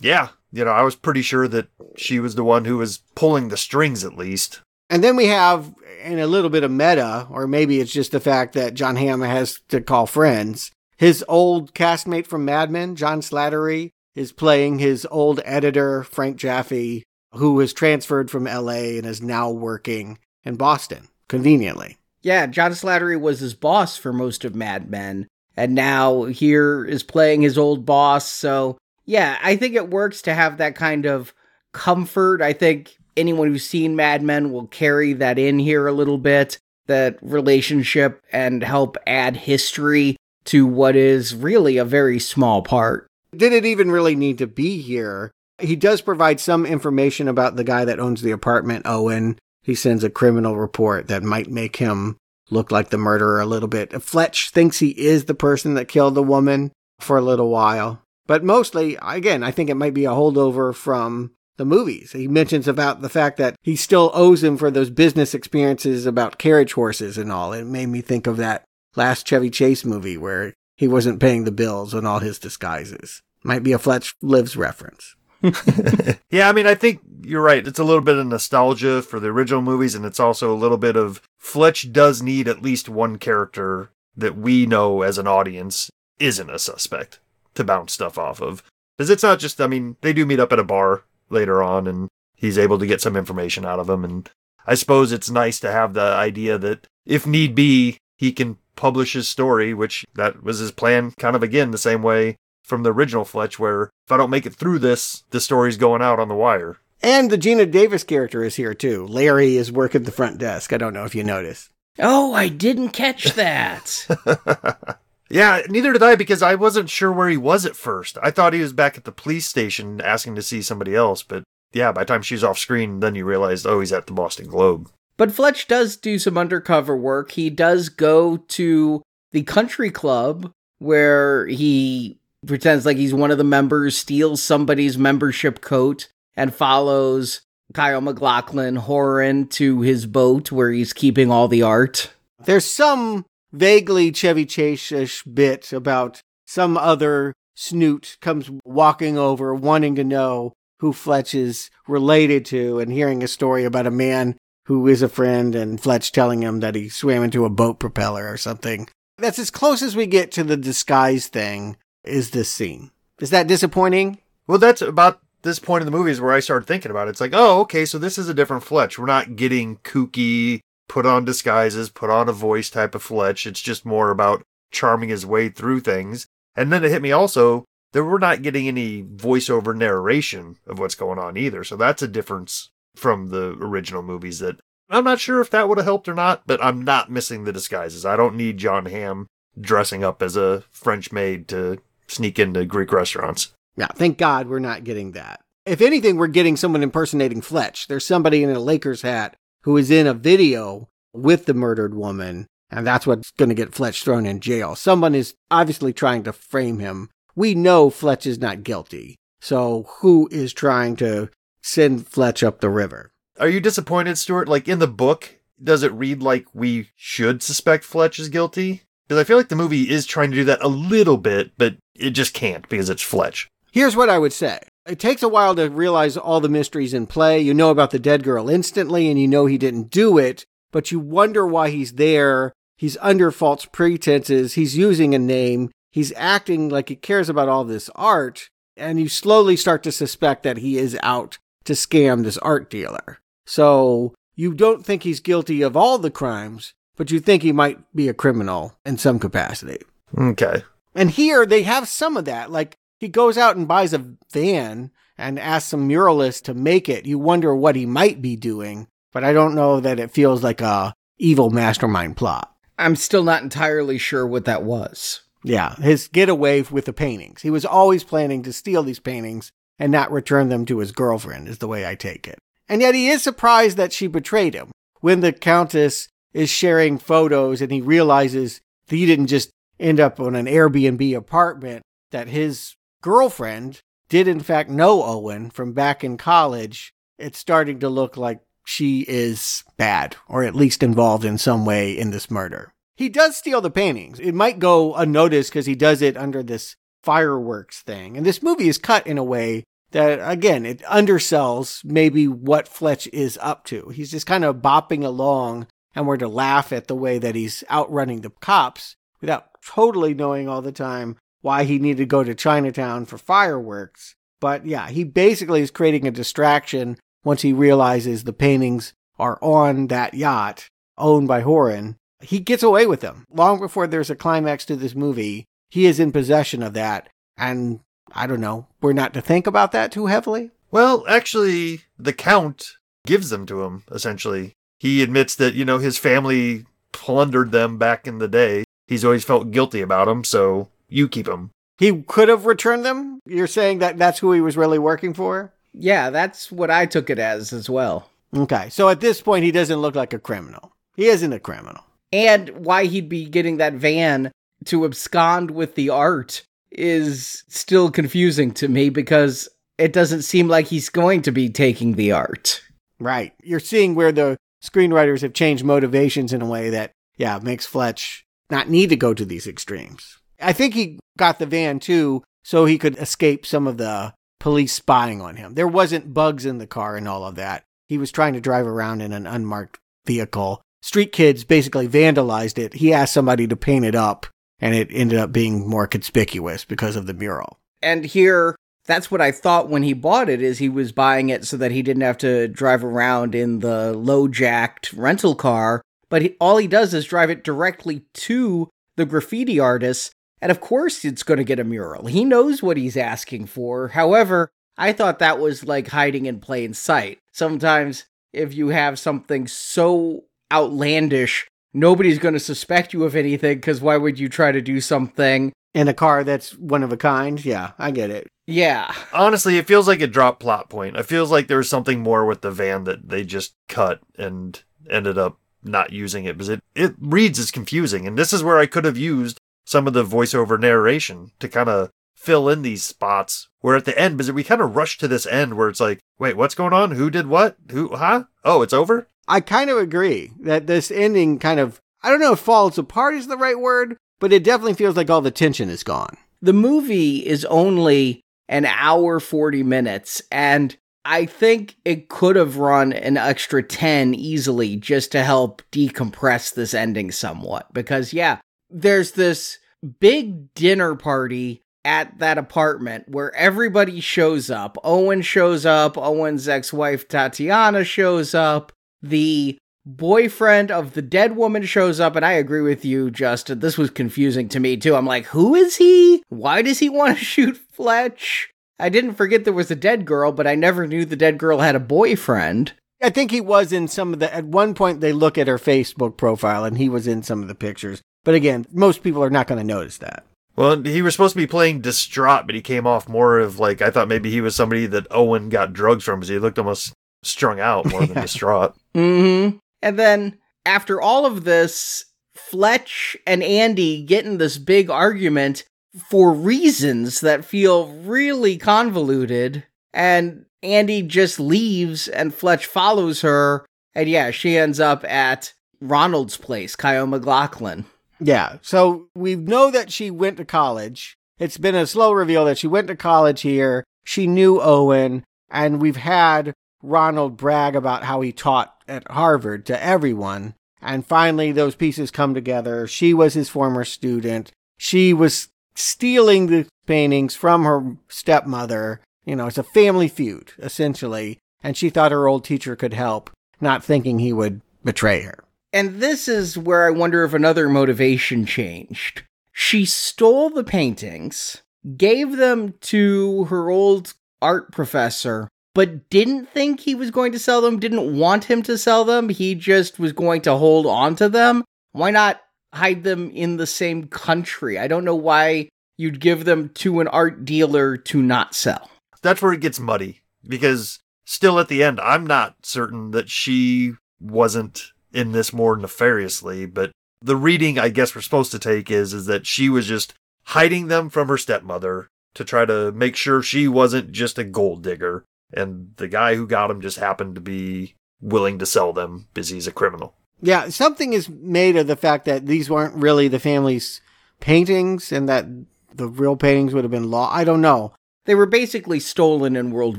J: Yeah. You know, I was pretty sure that she was the one who was pulling the strings at least.
I: And then we have, in a little bit of meta, or maybe it's just the fact that Jon Hamm has to call friends. His old castmate from Mad Men, John Slattery, is playing his old editor, Frank Jaffe, who was transferred from LA and is now working in Boston, conveniently.
H: Yeah, John Slattery was his boss for most of Mad Men, and now here is playing his old boss. So, yeah, I think it works to have that kind of comfort. I think anyone who's seen Mad Men will carry that in here a little bit, that relationship, and help add history to what is really a very small part.
I: Did it even really need to be here? He does provide some information about the guy that owns the apartment, Owen. He sends a criminal report that might make him look like the murderer a little bit. Fletch thinks he is the person that killed the woman for a little while. But mostly, again, I think it might be a holdover from the movies. He mentions about the fact that he still owes him for those business experiences about carriage horses and all. It made me think of that last Chevy Chase movie where he wasn't paying the bills on all his disguises. Might be a Fletch Lives reference.
J: yeah, I mean, I think you're right. It's a little bit of nostalgia for the original movies, and it's also a little bit of Fletch does need at least one character that we know as an audience isn't a suspect to bounce stuff off of. Because it's not just, I mean, they do meet up at a bar later on, and he's able to get some information out of him. And I suppose it's nice to have the idea that if need be, he can publish his story, which that was his plan, kind of again, the same way from the original Fletch, where if I don't make it through this, the story's going out on the wire.
I: And the Geena Davis character is here too. Larry is working the front desk. I don't know if you noticed.
H: Oh, I didn't catch that.
J: yeah, neither did I because I wasn't sure where he was at first. I thought he was back at the police station asking to see somebody else, but yeah, by the time she's off screen, then you realize, oh, he's at the Boston Globe.
H: But Fletch does do some undercover work. He does go to the country club where he pretends like he's one of the members, steals somebody's membership coat, and follows Kyle MacLachlan Horan to his boat where he's keeping all the art.
I: There's some vaguely Chevy Chase-ish bit about some other snoot comes walking over wanting to know who Fletch is related to and hearing a story about a man who is a friend and Fletch telling him that he swam into a boat propeller or something. That's as close as we get to the disguise thing is this scene. Is that disappointing?
J: Well, that's about this point in the movie is where I started thinking about it. It's like, oh, okay, so this is a different Fletch. We're not getting kooky, put on disguises, put on a voice type of Fletch. It's just more about charming his way through things. And then it hit me also that we're not getting any voiceover narration of what's going on either. So that's a difference from the original movies that I'm not sure if that would have helped or not, but I'm not missing the disguises. I don't need Jon Hamm dressing up as a French maid to sneak into Greek restaurants.
I: Yeah, thank God we're not getting that. If anything, we're getting someone impersonating Fletch. There's somebody in a Lakers hat who is in a video with the murdered woman, and that's what's going to get Fletch thrown in jail. Someone is obviously trying to frame him. We know Fletch is not guilty. So who is trying to send Fletch up the river?
J: Are you disappointed, Stuart? Like in the book, does it read like we should suspect Fletch is guilty? Because I feel like the movie is trying to do that a little bit, but it just can't because it's Fletch.
I: Here's what I would say. It takes a while to realize all the mysteries in play. You know about the dead girl instantly and you know he didn't do it, but you wonder why he's there. He's under false pretenses. He's using a name. He's acting like he cares about all this art. And you slowly start to suspect that he is out to scam this art dealer. So you don't think he's guilty of all the crimes, but you think he might be a criminal in some capacity.
J: Okay.
I: And here they have some of that. Like he goes out and buys a van and asks some muralist to make it. You wonder what he might be doing, but I don't know that it feels like a evil mastermind plot.
H: I'm still not entirely sure what that was.
I: Yeah, his getaway with the paintings. He was always planning to steal these paintings and not return them to his girlfriend, is the way I take it. And yet he is surprised that she betrayed him. When the Countess is sharing photos and he realizes that he didn't just end up on an Airbnb apartment, that his girlfriend did in fact know Owen from back in college, it's starting to look like she is bad, or at least involved in some way in this murder. He does steal the paintings. It might go unnoticed because he does it under this fireworks thing. And this movie is cut in a way that, again, it undersells maybe what Fletch is up to. He's just kind of bopping along, and we're to laugh at the way that he's outrunning the cops without totally knowing all the time why he needed to go to Chinatown for fireworks. But yeah, he basically is creating a distraction once he realizes the paintings are on that yacht owned by Horan. He gets away with them. Long before there's a climax to this movie, he is in possession of that. And I don't know, we're not to think about that too heavily?
J: Well, actually, the Count gives them to him, essentially. He admits that, you know, his family plundered them back in the day. He's always felt guilty about them, so you keep them.
I: He could have returned them? You're saying that that's who he was really working for?
H: Yeah, that's what I took it as as well.
I: Okay, so at this point, he doesn't look like a criminal. He isn't a criminal.
H: And why he'd be getting that van to abscond with the art is still confusing to me because it doesn't seem like he's going to be taking the art.
I: Right. You're seeing where the screenwriters have changed motivations in a way that, yeah, makes Fletch not need to go to these extremes. I think he got the van too so he could escape some of the police spying on him. There wasn't bugs in the car and all of that. He was trying to drive around in an unmarked vehicle. Street kids basically vandalized it. He asked somebody to paint it up and it ended up being more conspicuous because of the mural.
H: And here that's what I thought when he bought it is he was buying it so that he didn't have to drive around in the low jacked rental car, but he, all he does is drive it directly to the graffiti artist and of course it's going to get a mural. He knows what he's asking for. However, I thought that was like hiding in plain sight. Sometimes if you have something so outlandish, nobody's going to suspect you of anything because why would you try to do something
I: in a car that's one of a kind? Yeah, I get it.
H: Yeah.
J: Honestly, it feels like a drop plot point. It feels like there was something more with the van that they just cut and ended up not using it because it, it reads as confusing. And this is where I could have used some of the voiceover narration to kind of fill in these spots where at the end, because we kind of rush to this end where it's like, wait, what's going on? Who did what? Who, huh? Oh, it's over?
I: I kind of agree that this ending kind of, I don't know if falls apart is the right word, but it definitely feels like all the tension is gone.
H: The movie is only an hour 40 minutes, and I think it could have run an extra 10 easily just to help decompress this ending somewhat. Because, yeah, there's this big dinner party at that apartment where everybody shows up. Owen shows up, Owen's ex wife Tatiana shows up, the boyfriend of the dead woman shows up, and I agree with you, Justin. This was confusing to me too. I'm like, who is he? Why does he want to shoot Fletch? I didn't forget there was a dead girl, but I never knew the dead girl had a boyfriend.
I: I think he was in some of the. At one point, they look at her Facebook profile, and he was in some of the pictures. But again, most people are not going to notice that.
J: Well, he was supposed to be playing distraught, but he came off more of like I thought maybe he was somebody that Owen got drugs from because he looked almost strung out more than distraught.
H: Mm-hmm. And then after all of this, Fletch and Andy get in this big argument for reasons that feel really convoluted. And Andy just leaves and Fletch follows her. And yeah, she ends up at Ronald's place, Kyle MacLachlan.
I: Yeah. So we know that she went to college. It's been a slow reveal that she went to college here. She knew Owen, and we've had Ronald brag about how he taught at Harvard to everyone. And finally, those pieces come together. She was his former student. She was stealing the paintings from her stepmother. You know, it's a family feud, essentially. And she thought her old teacher could help, not thinking he would betray her.
H: And this is where I wonder if another motivation changed. She stole the paintings, gave them to her old art professor, but didn't think he was going to sell them, didn't want him to sell them. He just was going to hold on to them. Why not hide them in the same country? I don't know why you'd give them to an art dealer to not sell.
J: That's where it gets muddy because still at the end, I'm not certain that she wasn't in this more nefariously, but the reading I guess we're supposed to take is is that she was just hiding them from her stepmother to try to make sure she wasn't just a gold digger and the guy who got them just happened to be willing to sell them because he's a criminal.
I: Yeah, something is made of the fact that these weren't really the family's paintings and that the real paintings would have been law. I don't know.
H: They were basically stolen in World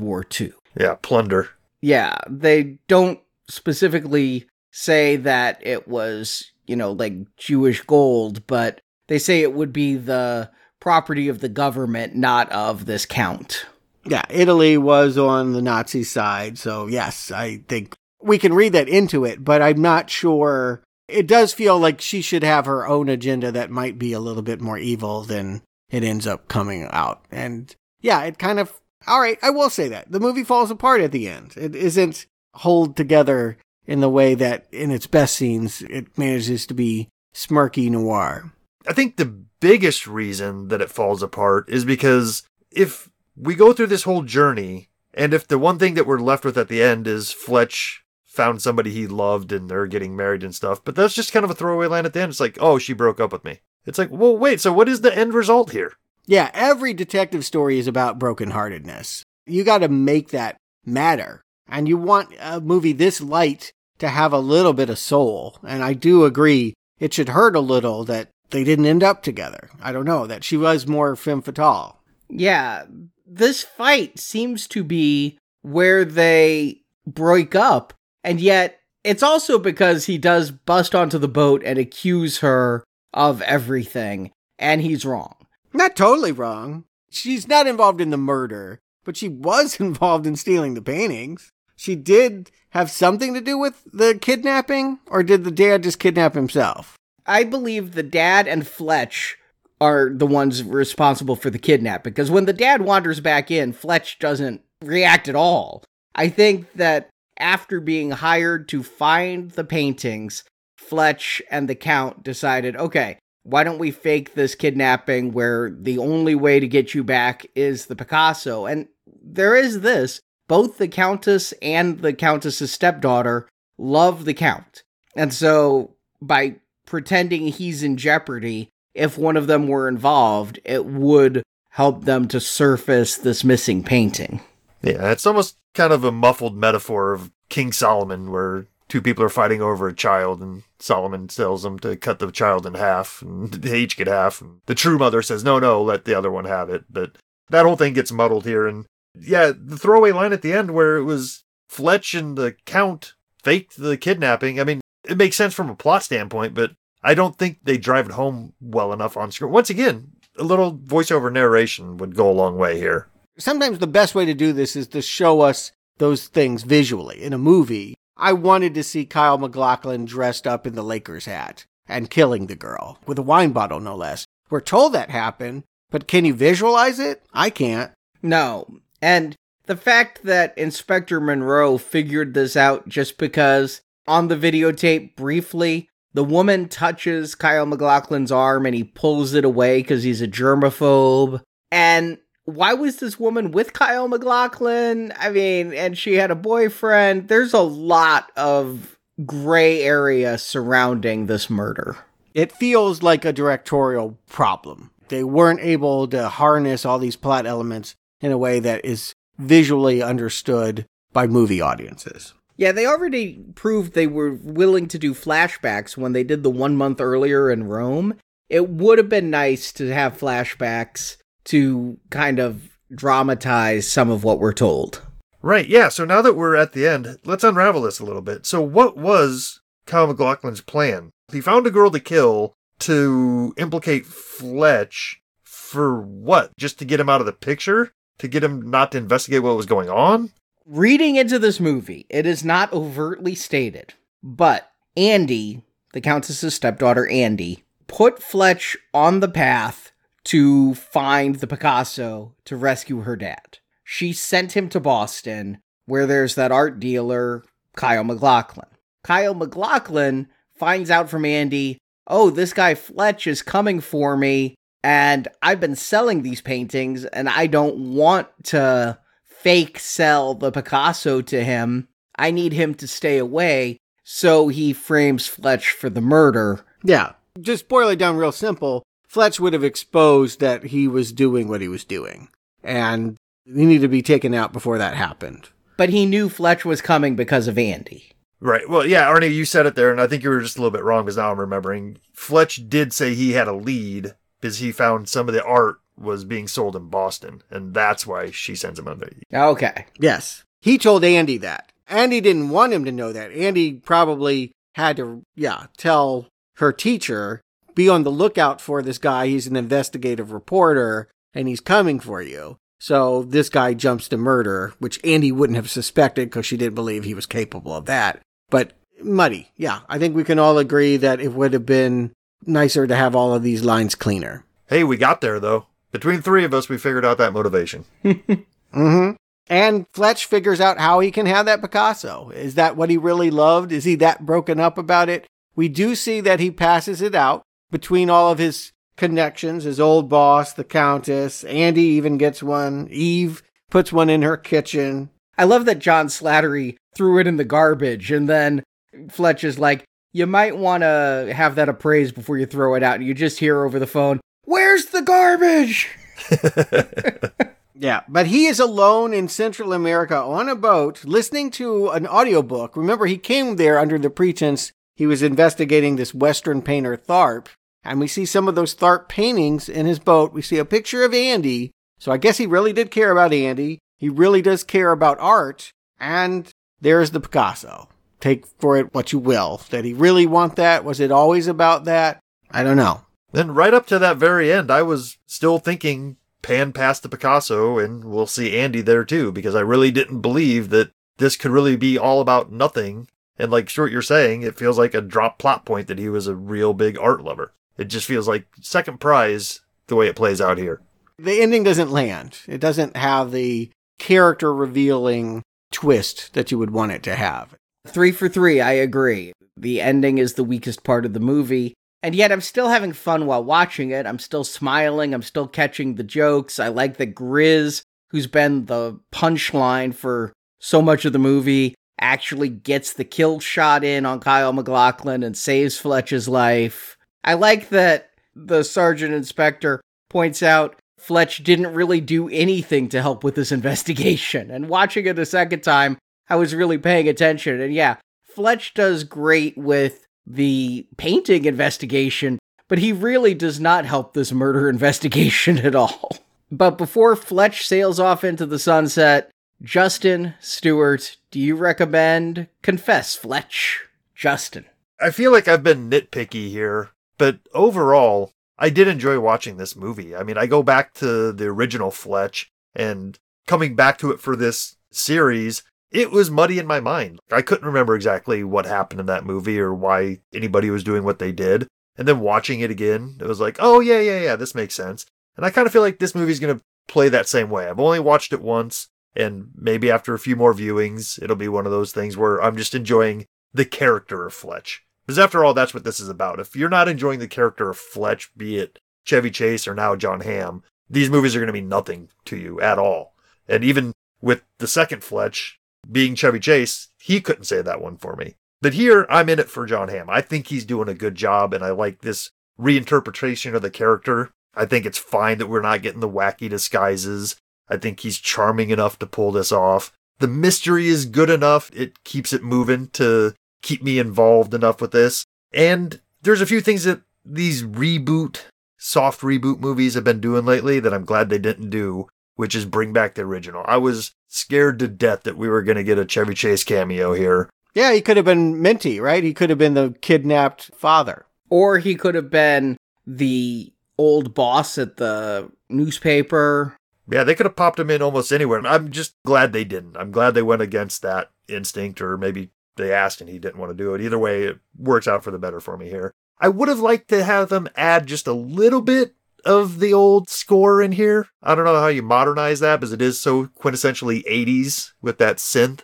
H: War II.
J: Yeah, plunder.
H: Yeah, they don't specifically say that it was, you know, like Jewish gold, but they say it would be the property of the government, not of this count.
I: Yeah, Italy was on the Nazi side, so yes, I think we can read that into it, but I'm not sure. It does feel like she should have her own agenda that might be a little bit more evil than it ends up coming out. And yeah, it kind of, all right, I will say that. The movie falls apart at the end. It isn't hold together in the way that in its best scenes it manages to be smirky noir.
J: I think the biggest reason that it falls apart is because if we go through this whole journey, and if the one thing that we're left with at the end is Fletch found somebody he loved and they're getting married and stuff, but that's just kind of a throwaway line at the end. It's like, oh, she broke up with me. It's like, well, wait, so what is the end result here?
I: Yeah, every detective story is about brokenheartedness. You got to make that matter. And you want a movie this light to have a little bit of soul. And I do agree it should hurt a little that they didn't end up together. I don't know, that she was more femme fatale.
H: Yeah, this fight seems to be where they break up, and yet it's also because he does bust onto the boat and accuse her of everything, and he's wrong.
I: Not totally wrong. She's not involved in the murder, but she was involved in stealing the paintings. She did have something to do with the kidnapping, or did the dad just kidnap himself?
H: I believe the dad and Fletch are the ones responsible for the kidnapping because when the dad wanders back in, Fletch doesn't react at all. I think that after being hired to find the paintings, Fletch and the Count decided, okay, why don't we fake this kidnapping where the only way to get you back is the Picasso? And there is this both the Countess and the Countess's stepdaughter love the Count. And so by pretending he's in jeopardy, if one of them were involved, it would help them to surface this missing painting.
J: Yeah, it's almost kind of a muffled metaphor of King Solomon, where two people are fighting over a child, and Solomon tells them to cut the child in half, and they each get half. And the true mother says, "No, no, let the other one have it." But that whole thing gets muddled here, and yeah, the throwaway line at the end where it was Fletch and the Count faked the kidnapping. I mean, it makes sense from a plot standpoint, but I don't think they drive it home well enough on screen. Once again, a little voiceover narration would go a long way here.
I: Sometimes the best way to do this is to show us those things visually in a movie. I wanted to see Kyle MacLachlan dressed up in the Lakers hat and killing the girl with a wine bottle, no less. We're told that happened, but can you visualize it? I can't.
H: No. And the fact that Inspector Monroe figured this out just because on the videotape briefly, the woman touches Kyle MacLachlan's arm and he pulls it away because he's a germaphobe. And why was this woman with Kyle MacLachlan? I mean, and she had a boyfriend. There's a lot of gray area surrounding this murder.
I: It feels like a directorial problem. They weren't able to harness all these plot elements in a way that is visually understood by movie audiences.
H: Yeah, they already proved they were willing to do flashbacks when they did the one month earlier in Rome. It would have been nice to have flashbacks to kind of dramatize some of what we're told.
J: Right, yeah. So now that we're at the end, let's unravel this a little bit. So, what was Kyle MacLachlan's plan? He found a girl to kill to implicate Fletch for what? Just to get him out of the picture? To get him not to investigate what was going on?
H: Reading into this movie, it is not overtly stated, but Andy, the Countess's stepdaughter Andy, put Fletch on the path to find the Picasso to rescue her dad. She sent him to Boston, where there's that art dealer, Kyle MacLachlan. Kyle MacLachlan finds out from Andy, oh, this guy Fletch is coming for me, and I've been selling these paintings, and I don't want to fake sell the Picasso to him. I need him to stay away. So he frames Fletch for the murder.
I: Yeah. Just boil it down real simple. Fletch would have exposed that he was doing what he was doing. And he needed to be taken out before that happened.
H: But he knew Fletch was coming because of Andy.
J: Right. Well, yeah, Arnie, you said it there, and I think you were just a little bit wrong because now I'm remembering. Fletch did say he had a lead because he found some of the art was being sold in Boston, and that's why she sends him under.
H: Okay.
I: Yes. He told Andy that. Andy didn't want him to know that. Andy probably had to, yeah, tell her teacher, be on the lookout for this guy. He's an investigative reporter and he's coming for you. So this guy jumps to murder, which Andy wouldn't have suspected because she didn't believe he was capable of that. But muddy. Yeah. I think we can all agree that it would have been nicer to have all of these lines cleaner.
J: Hey, we got there though. Between three of us, we figured out that motivation.
I: mm-hmm. And Fletch figures out how he can have that Picasso. Is that what he really loved? Is he that broken up about it? We do see that he passes it out between all of his connections. His old boss, the Countess. Andy even gets one. Eve puts one in her kitchen.
H: I love that John Slattery threw it in the garbage and then Fletch is like, you might want to have that appraised before you throw it out. And you just hear over the phone, Where's the garbage?
I: Yeah, but he is alone in Central America on a boat listening to an audiobook. Remember, he came there under the pretense he was investigating this Western painter Tharp, and we see some of those Tharp paintings in his boat. We see a picture of Andy. So I guess he really did care about Andy. He really does care about art. And there's the Picasso. Take for it what you will. Did he really want that? Was it always about that? I don't know.
J: Then right up to that very end, I was still thinking pan past the Picasso and we'll see Andy there too, because I really didn't believe that this could really be all about nothing. And like Stuart, you're saying, it feels like a drop plot point that he was a real big art lover. It just feels like second prize the way it plays out here.
I: The ending doesn't land. It doesn't have the character revealing twist that you would want it to have.
H: Three for three, I agree. The ending is the weakest part of the movie. And yet I'm still having fun while watching it. I'm still smiling. I'm still catching the jokes. I like that Grizz, who's been the punchline for so much of the movie, actually gets the kill shot in on Kyle MacLachlan and saves Fletch's life. I like that the sergeant inspector points out Fletch didn't really do anything to help with this investigation. And watching it a second time, I was really paying attention. And yeah, Fletch does great with the painting investigation, but he really does not help this murder investigation at all. But before Fletch sails off into the sunset, Justin Stewart, do you recommend Confess Fletch? Justin.
J: I feel like I've been nitpicky here, but overall, I did enjoy watching this movie. I mean, I go back to the original Fletch and coming back to it for this series, it was muddy in my mind. I couldn't remember exactly what happened in that movie or why anybody was doing what they did. And then watching it again, it was like, oh, yeah, yeah, yeah, this makes sense. And I kind of feel like this movie's going to play that same way. I've only watched it once, and maybe after a few more viewings, it'll be one of those things where I'm just enjoying the character of Fletch. Because after all, that's what this is about. If you're not enjoying the character of Fletch, be it Chevy Chase or now Jon Hamm, these movies are going to mean nothing to you at all. And even with the second Fletch being Chevy Chase, he couldn't say that one for me. But here, I'm in it for Jon Hamm. I think he's doing a good job, and I like this reinterpretation of the character. I think it's fine that we're not getting the wacky disguises. I think he's charming enough to pull this off. The mystery is good enough. It keeps it moving to keep me involved enough with this. And there's a few things that these reboot, soft reboot movies have been doing lately that I'm glad they didn't do, which is bring back the original. I was scared to death that we were going to get a Chevy Chase cameo here.
I: Yeah, he could have been Minty, right? He could have been the kidnapped father.
H: Or he could have been the old boss at the newspaper.
J: Yeah, they could have popped him in almost anywhere. And I'm just glad they didn't. I'm glad they went against that instinct, or maybe they asked and he didn't want to do it. Either way, it works out for the better for me here. I would have liked to have them add just a little bit of the old score in here. I don't know how you modernize that because it is so quintessentially 80s with that synth,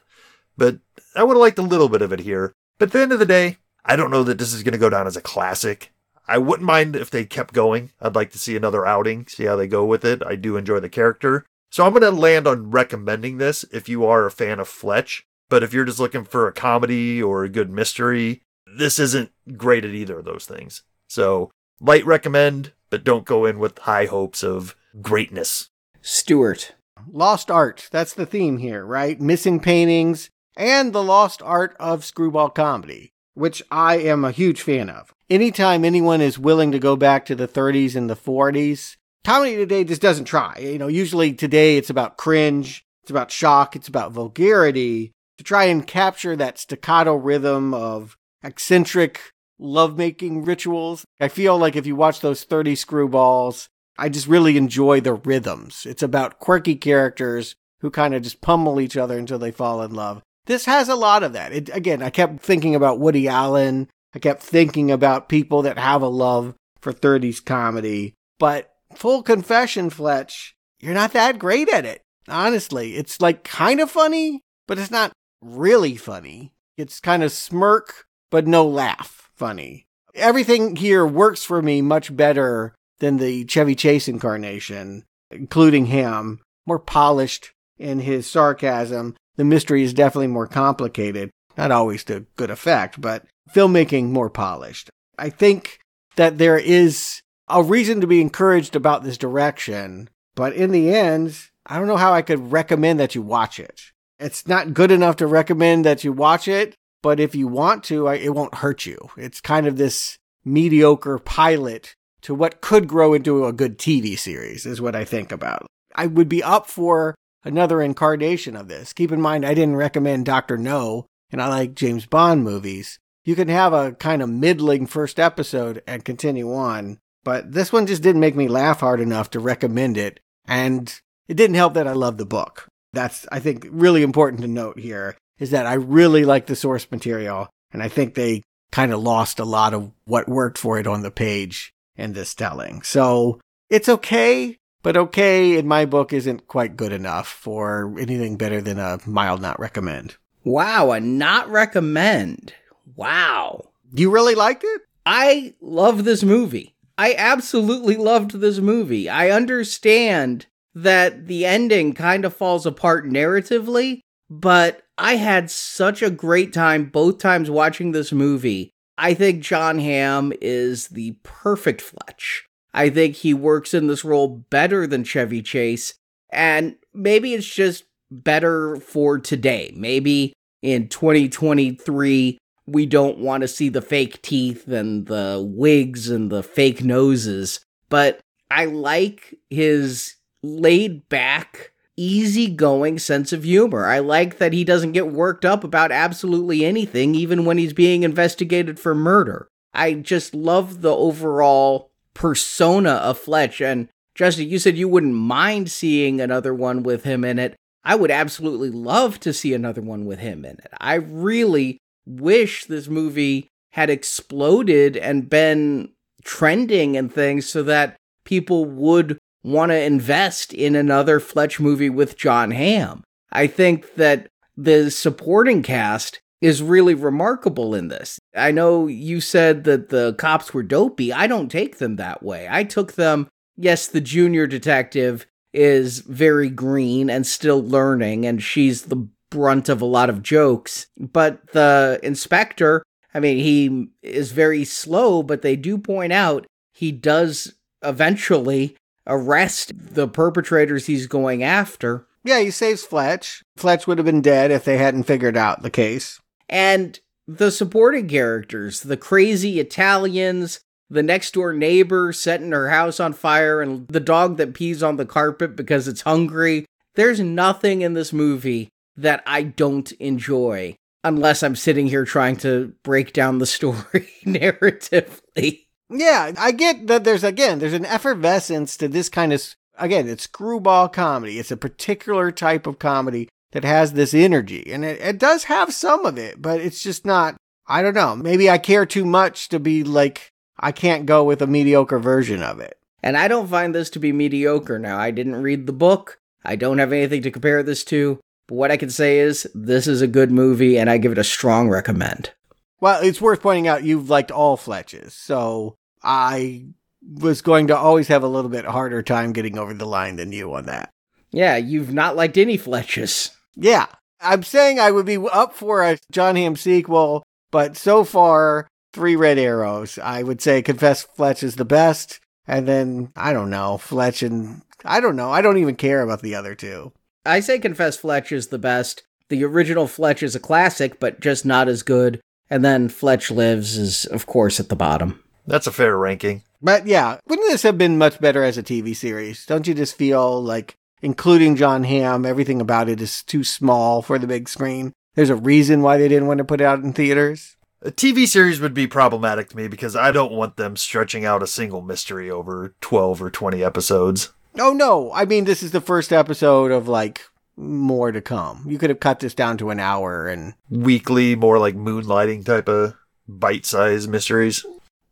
J: but I would have liked a little bit of it here. But at the end of the day, I don't know that this is going to go down as a classic. I wouldn't mind if they kept going. I'd like to see another outing, see how they go with it. I do enjoy the character. So I'm going to land on recommending this if you are a fan of Fletch. But if you're just looking for a comedy or a good mystery, this isn't great at either of those things. So light recommend, but don't go in with high hopes of greatness.
H: Stewart.
I: Lost art. That's the theme here, right? Missing paintings and the lost art of screwball comedy, which I am a huge fan of. Anytime anyone is willing to go back to the 30s and the 40s, comedy today just doesn't try. You know, usually today it's about cringe, it's about shock, it's about vulgarity. To try and capture that staccato rhythm of eccentric lovemaking rituals. I feel like if you watch those 30 screwballs, I just really enjoy the rhythms. It's about quirky characters who kind of just pummel each other until they fall in love. This has a lot of that. It, again, I kept thinking about Woody Allen. I kept thinking about people that have a love for 30s comedy. But full confession, Fletch, you're not that great at it. Honestly, it's like kind of funny, but it's not really funny. It's kind of smirk, but no laugh funny. Everything here works for me much better than the Chevy Chase incarnation, including him, more polished in his sarcasm. The mystery is definitely more complicated, not always to good effect, but filmmaking more polished. I think that there is a reason to be encouraged about this direction, but in the end, I don't know how I could recommend that you watch it. It's not good enough to recommend that you watch it, but if you want to, it won't hurt you. It's kind of this mediocre pilot to what could grow into a good TV series, is what I think about. I would be up for another incarnation of this. Keep in mind, I didn't recommend Dr. No, and I like James Bond movies. You can have a kind of middling first episode and continue on, but this one just didn't make me laugh hard enough to recommend it, and it didn't help that I love the book. That's, I think, really important to note here is that I really like the source material, and I think they kind of lost a lot of what worked for it on the page in this telling. So it's okay, but okay in my book isn't quite good enough for anything better than a mild not recommend.
H: Wow, a not recommend. Wow.
I: You really liked it?
H: I love this movie. I absolutely loved this movie. I understand that the ending kind of falls apart narratively, but I had such a great time both times watching this movie. I think Jon Hamm is the perfect Fletch. I think he works in this role better than Chevy Chase, and maybe it's just better for today. Maybe in 2023, we don't want to see the fake teeth and the wigs and the fake noses, but I like his laid back, easygoing sense of humor. I like that he doesn't get worked up about absolutely anything, even when he's being investigated for murder. I just love the overall persona of Fletch. And Justin, you said you wouldn't mind seeing another one with him in it. I would absolutely love to see another one with him in it. I really wish this movie had exploded and been trending and things so that people would want to invest in another Fletch movie with Jon Hamm. I think that the supporting cast is really remarkable in this. I know you said that the cops were dopey. I don't take them that way. I took them, yes, the junior detective is very green and still learning, and she's the brunt of a lot of jokes. But the inspector, I mean, he is very slow, but they do point out he does eventually arrest the perpetrators he's going after.
I: Yeah, he saves Fletch. Fletch would have been dead if they hadn't figured out the case.
H: And the supporting characters, the crazy Italians, the next door neighbor setting her house on fire, and the dog that pees on the carpet because it's hungry. There's nothing in this movie that I don't enjoy unless I'm sitting here trying to break down the story narratively.
I: Yeah, I get that there's again, there's an effervescence to this kind of again, it's screwball comedy. It's a particular type of comedy that has this energy. And it, it does have some of it, but it's just not I don't know. Maybe I care too much to be like I can't go with a mediocre version of it.
H: And I don't find this to be mediocre now. I didn't read the book. I don't have anything to compare this to. But what I can say is this is a good movie and I give it a strong recommend.
I: Well, it's worth pointing out you've liked all Fletches. So I was going to always have a little bit harder time getting over the line than you on that.
H: Yeah, you've not liked any Fletches.
I: Yeah. I'm saying I would be up for a Jon Hamm sequel, but so far, three red arrows. I would say Confess Fletch is the best. And then, I don't know, Fletch and I don't know. I don't even care about the other two.
H: I say Confess Fletch is the best. The original Fletch is a classic, but just not as good. And then Fletch Lives is, of course, at the bottom.
J: That's a fair ranking.
I: But yeah, wouldn't this have been much better as a TV series? Don't you just feel like, including Jon Hamm, everything about it is too small for the big screen? There's a reason why they didn't want to put it out in theaters.
J: A TV series would be problematic to me because I don't want them stretching out a single mystery over 12 or 20 episodes.
I: Oh no, I mean this is the first episode of like more to come. You could have cut this down to an hour and
J: weekly, more like moonlighting type of bite-sized mysteries.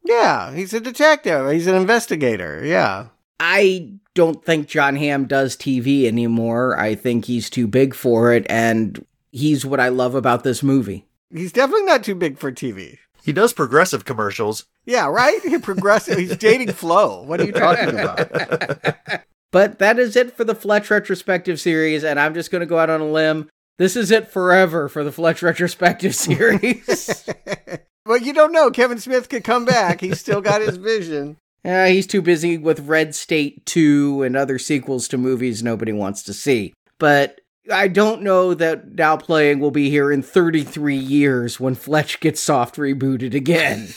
I: Yeah, he's a detective. He's an investigator. Yeah.
H: I don't think Jon Hamm does TV anymore. I think he's too big for it, and he's what I love about this movie.
I: He's definitely not too big for TV.
J: He does progressive commercials.
I: Yeah, right? He progressive. He's dating Flo. What are you talking about?
H: But that is it for the Fletch retrospective series, and I'm just going to go out on a limb. This is it forever for the Fletch retrospective series.
I: well, you don't know. Kevin Smith could come back. He's still got his vision.
H: Uh, he's too busy with Red State 2 and other sequels to movies nobody wants to see. But I don't know that Now Playing will be here in 33 years when Fletch gets soft rebooted again.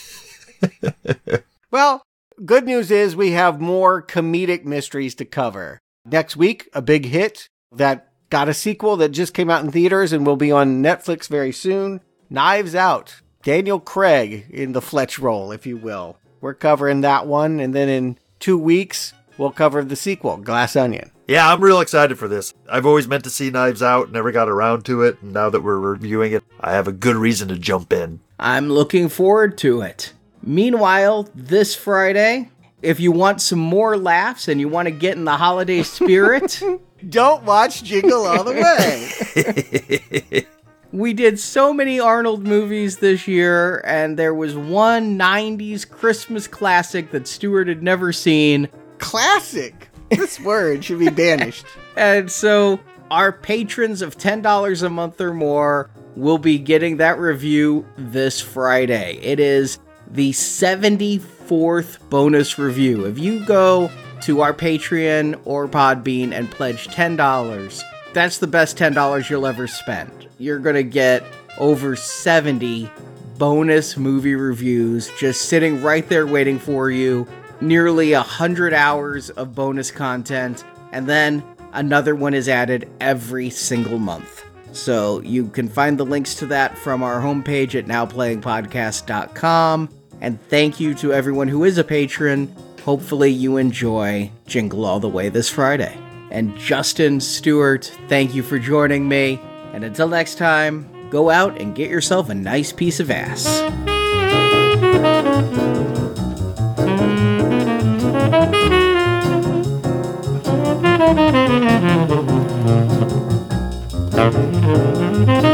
I: well, good news is we have more comedic mysteries to cover. Next week, a big hit that got a sequel that just came out in theaters and will be on Netflix very soon. Knives Out. Daniel Craig in the Fletch role, if you will. We're covering that one, and then in two weeks, we'll cover the sequel, Glass Onion.
J: Yeah, I'm real excited for this. I've always meant to see Knives Out, never got around to it. And now that we're reviewing it, I have a good reason to jump in.
H: I'm looking forward to it. Meanwhile, this Friday, if you want some more laughs and you want to get in the holiday spirit,
I: don't watch Jingle All the Way.
H: we did so many Arnold movies this year, and there was one 90s Christmas classic that Stuart had never seen.
I: Classic? This word should be banished.
H: and so, our patrons of $10 a month or more will be getting that review this Friday. It is the 74th bonus review. If you go to our Patreon or Podbean and pledge $10, that's the best $10 you'll ever spend. You're going to get over 70 bonus movie reviews just sitting right there waiting for you. Nearly 100 hours of bonus content. And then another one is added every single month. So you can find the links to that from our homepage at nowplayingpodcast.com. And thank you to everyone who is a patron. Hopefully, you enjoy Jingle All the Way this Friday. And Justin Stewart, thank you for joining me. And until next time, go out and get yourself a nice piece of ass.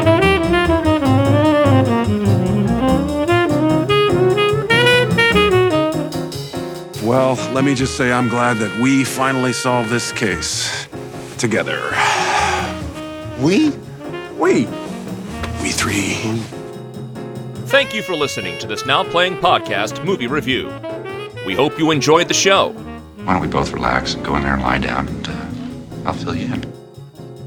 K: Well, let me just say I'm glad that we finally solved this case. Together.
C: We?
K: We. We three.
B: Thank you for listening to this Now Playing Podcast movie review. We hope you enjoyed the show.
A: Why don't we both relax and go in there and lie down, and uh, I'll fill you in.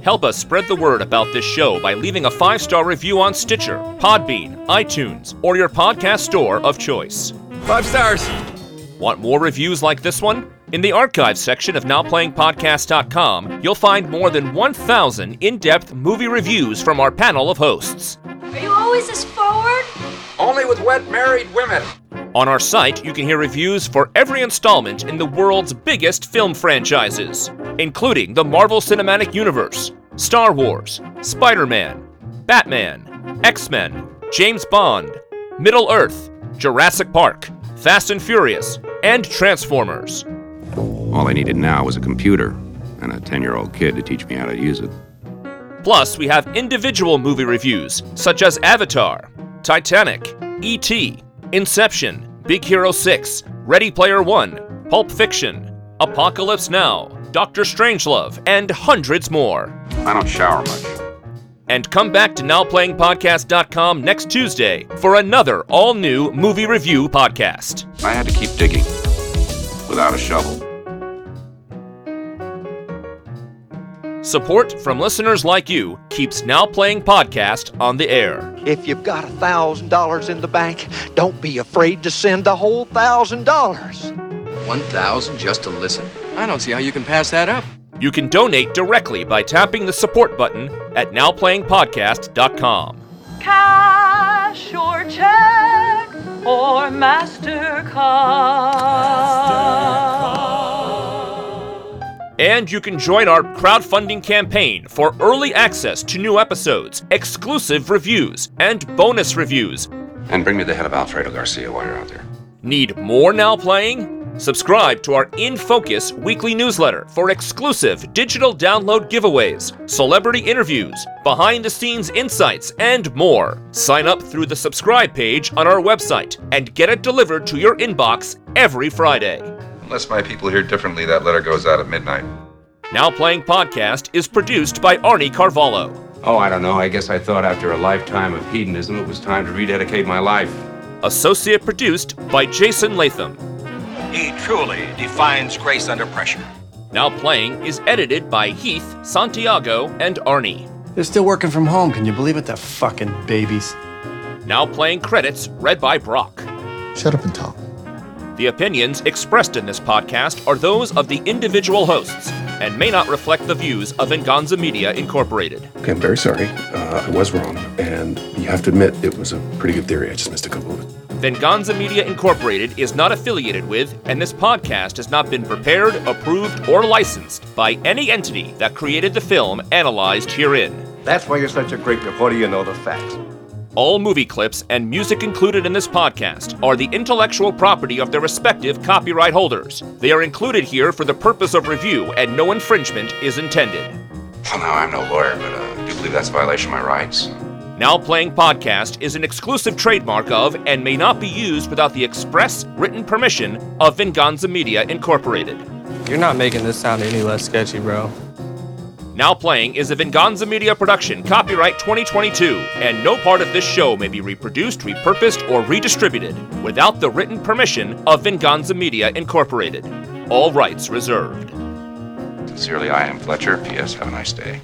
B: Help us spread the word about this show by leaving a five star review on Stitcher, Podbean, iTunes, or your podcast store of choice.
K: Five stars!
B: Want more reviews like this one? In the archives section of NowPlayingPodcast.com, you'll find more than 1,000 in depth movie reviews from our panel of hosts.
L: Are you always this forward?
M: Only with wet married women.
B: On our site, you can hear reviews for every installment in the world's biggest film franchises, including the Marvel Cinematic Universe, Star Wars, Spider Man, Batman, X Men, James Bond, Middle Earth, Jurassic Park, Fast and Furious, and Transformers.
A: All I needed now was a computer and a 10 year old kid to teach me how to use it.
B: Plus, we have individual movie reviews such as Avatar, Titanic, E.T., Inception, Big Hero 6, Ready Player One, Pulp Fiction, Apocalypse Now, Doctor Strangelove, and hundreds more.
A: I don't shower much.
B: And come back to NowPlayingPodcast.com next Tuesday for another all new movie review podcast.
A: I had to keep digging without a shovel.
B: Support from listeners like you keeps Now Playing Podcast on the air.
M: If you've got a thousand dollars in the bank, don't be afraid to send the whole thousand dollars.
N: One thousand just to listen? I don't see how you can pass that up.
B: You can donate directly by tapping the support button at nowplayingpodcast.com.
L: Cash or check or MasterCard.
B: And you can join our crowdfunding campaign for early access to new episodes, exclusive reviews, and bonus reviews.
A: And bring me the head of Alfredo Garcia while you're out there.
B: Need more Now Playing? Subscribe to our In Focus weekly newsletter for exclusive digital download giveaways, celebrity interviews, behind the scenes insights, and more. Sign up through the subscribe page on our website and get it delivered to your inbox every Friday.
A: Unless my people hear differently, that letter goes out at midnight.
B: Now Playing Podcast is produced by Arnie Carvalho.
O: Oh, I don't know. I guess I thought after a lifetime of hedonism, it was time to rededicate my life.
B: Associate produced by Jason Latham.
P: He truly defines grace under pressure.
B: Now Playing is edited by Heath, Santiago, and Arnie.
F: They're still working from home. Can you believe it? The fucking babies.
B: Now Playing credits read by Brock.
C: Shut up and talk.
B: The opinions expressed in this podcast are those of the individual hosts and may not reflect the views of Venganza Media Incorporated.
D: Okay, I'm very sorry. Uh, I was wrong. And you have to admit, it was a pretty good theory. I just missed a couple of it.
B: Venganza Media Incorporated is not affiliated with, and this podcast has not been prepared, approved, or licensed by any entity that created the film analyzed herein.
E: That's why you're such a great reporter, you know the facts.
B: All movie clips and music included in this podcast are the intellectual property of their respective copyright holders. They are included here for the purpose of review, and no infringement is intended.
A: Well, now, I'm no lawyer, but uh, I do believe that's a violation of my rights.
B: Now Playing Podcast is an exclusive trademark of and may not be used without the express written permission of Venganza Media Incorporated.
Q: You're not making this sound any less sketchy, bro.
B: Now Playing is a Venganza Media production, copyright 2022, and no part of this show may be reproduced, repurposed, or redistributed without the written permission of Venganza Media Incorporated. All rights reserved.
A: Sincerely, I am Fletcher. P.S. Have a nice day.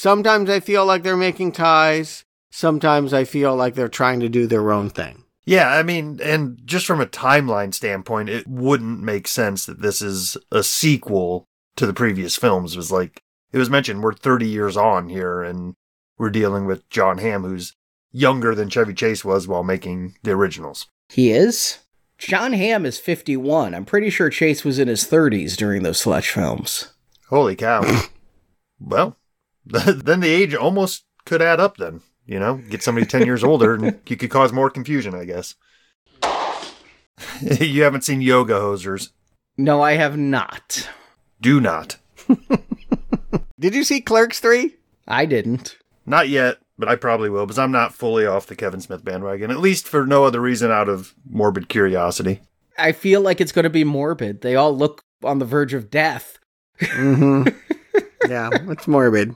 I: Sometimes I feel like they're making ties. Sometimes I feel like they're trying to do their own thing.
J: Yeah, I mean, and just from a timeline standpoint, it wouldn't make sense that this is a sequel to the previous films. It was like, it was mentioned we're 30 years on here and we're dealing with Jon Hamm, who's younger than Chevy Chase was while making the originals.
H: He is? Jon Hamm is 51. I'm pretty sure Chase was in his 30s during those Fletch films.
J: Holy cow. well, then the age almost could add up then. You know, get somebody 10 years older and you could cause more confusion, I guess. you haven't seen Yoga Hosers.
H: No, I have not.
J: Do not.
I: Did you see Clerks 3?
H: I didn't.
J: Not yet, but I probably will because I'm not fully off the Kevin Smith bandwagon, at least for no other reason out of morbid curiosity.
H: I feel like it's going to be morbid. They all look on the verge of death.
I: mm-hmm. Yeah, it's morbid.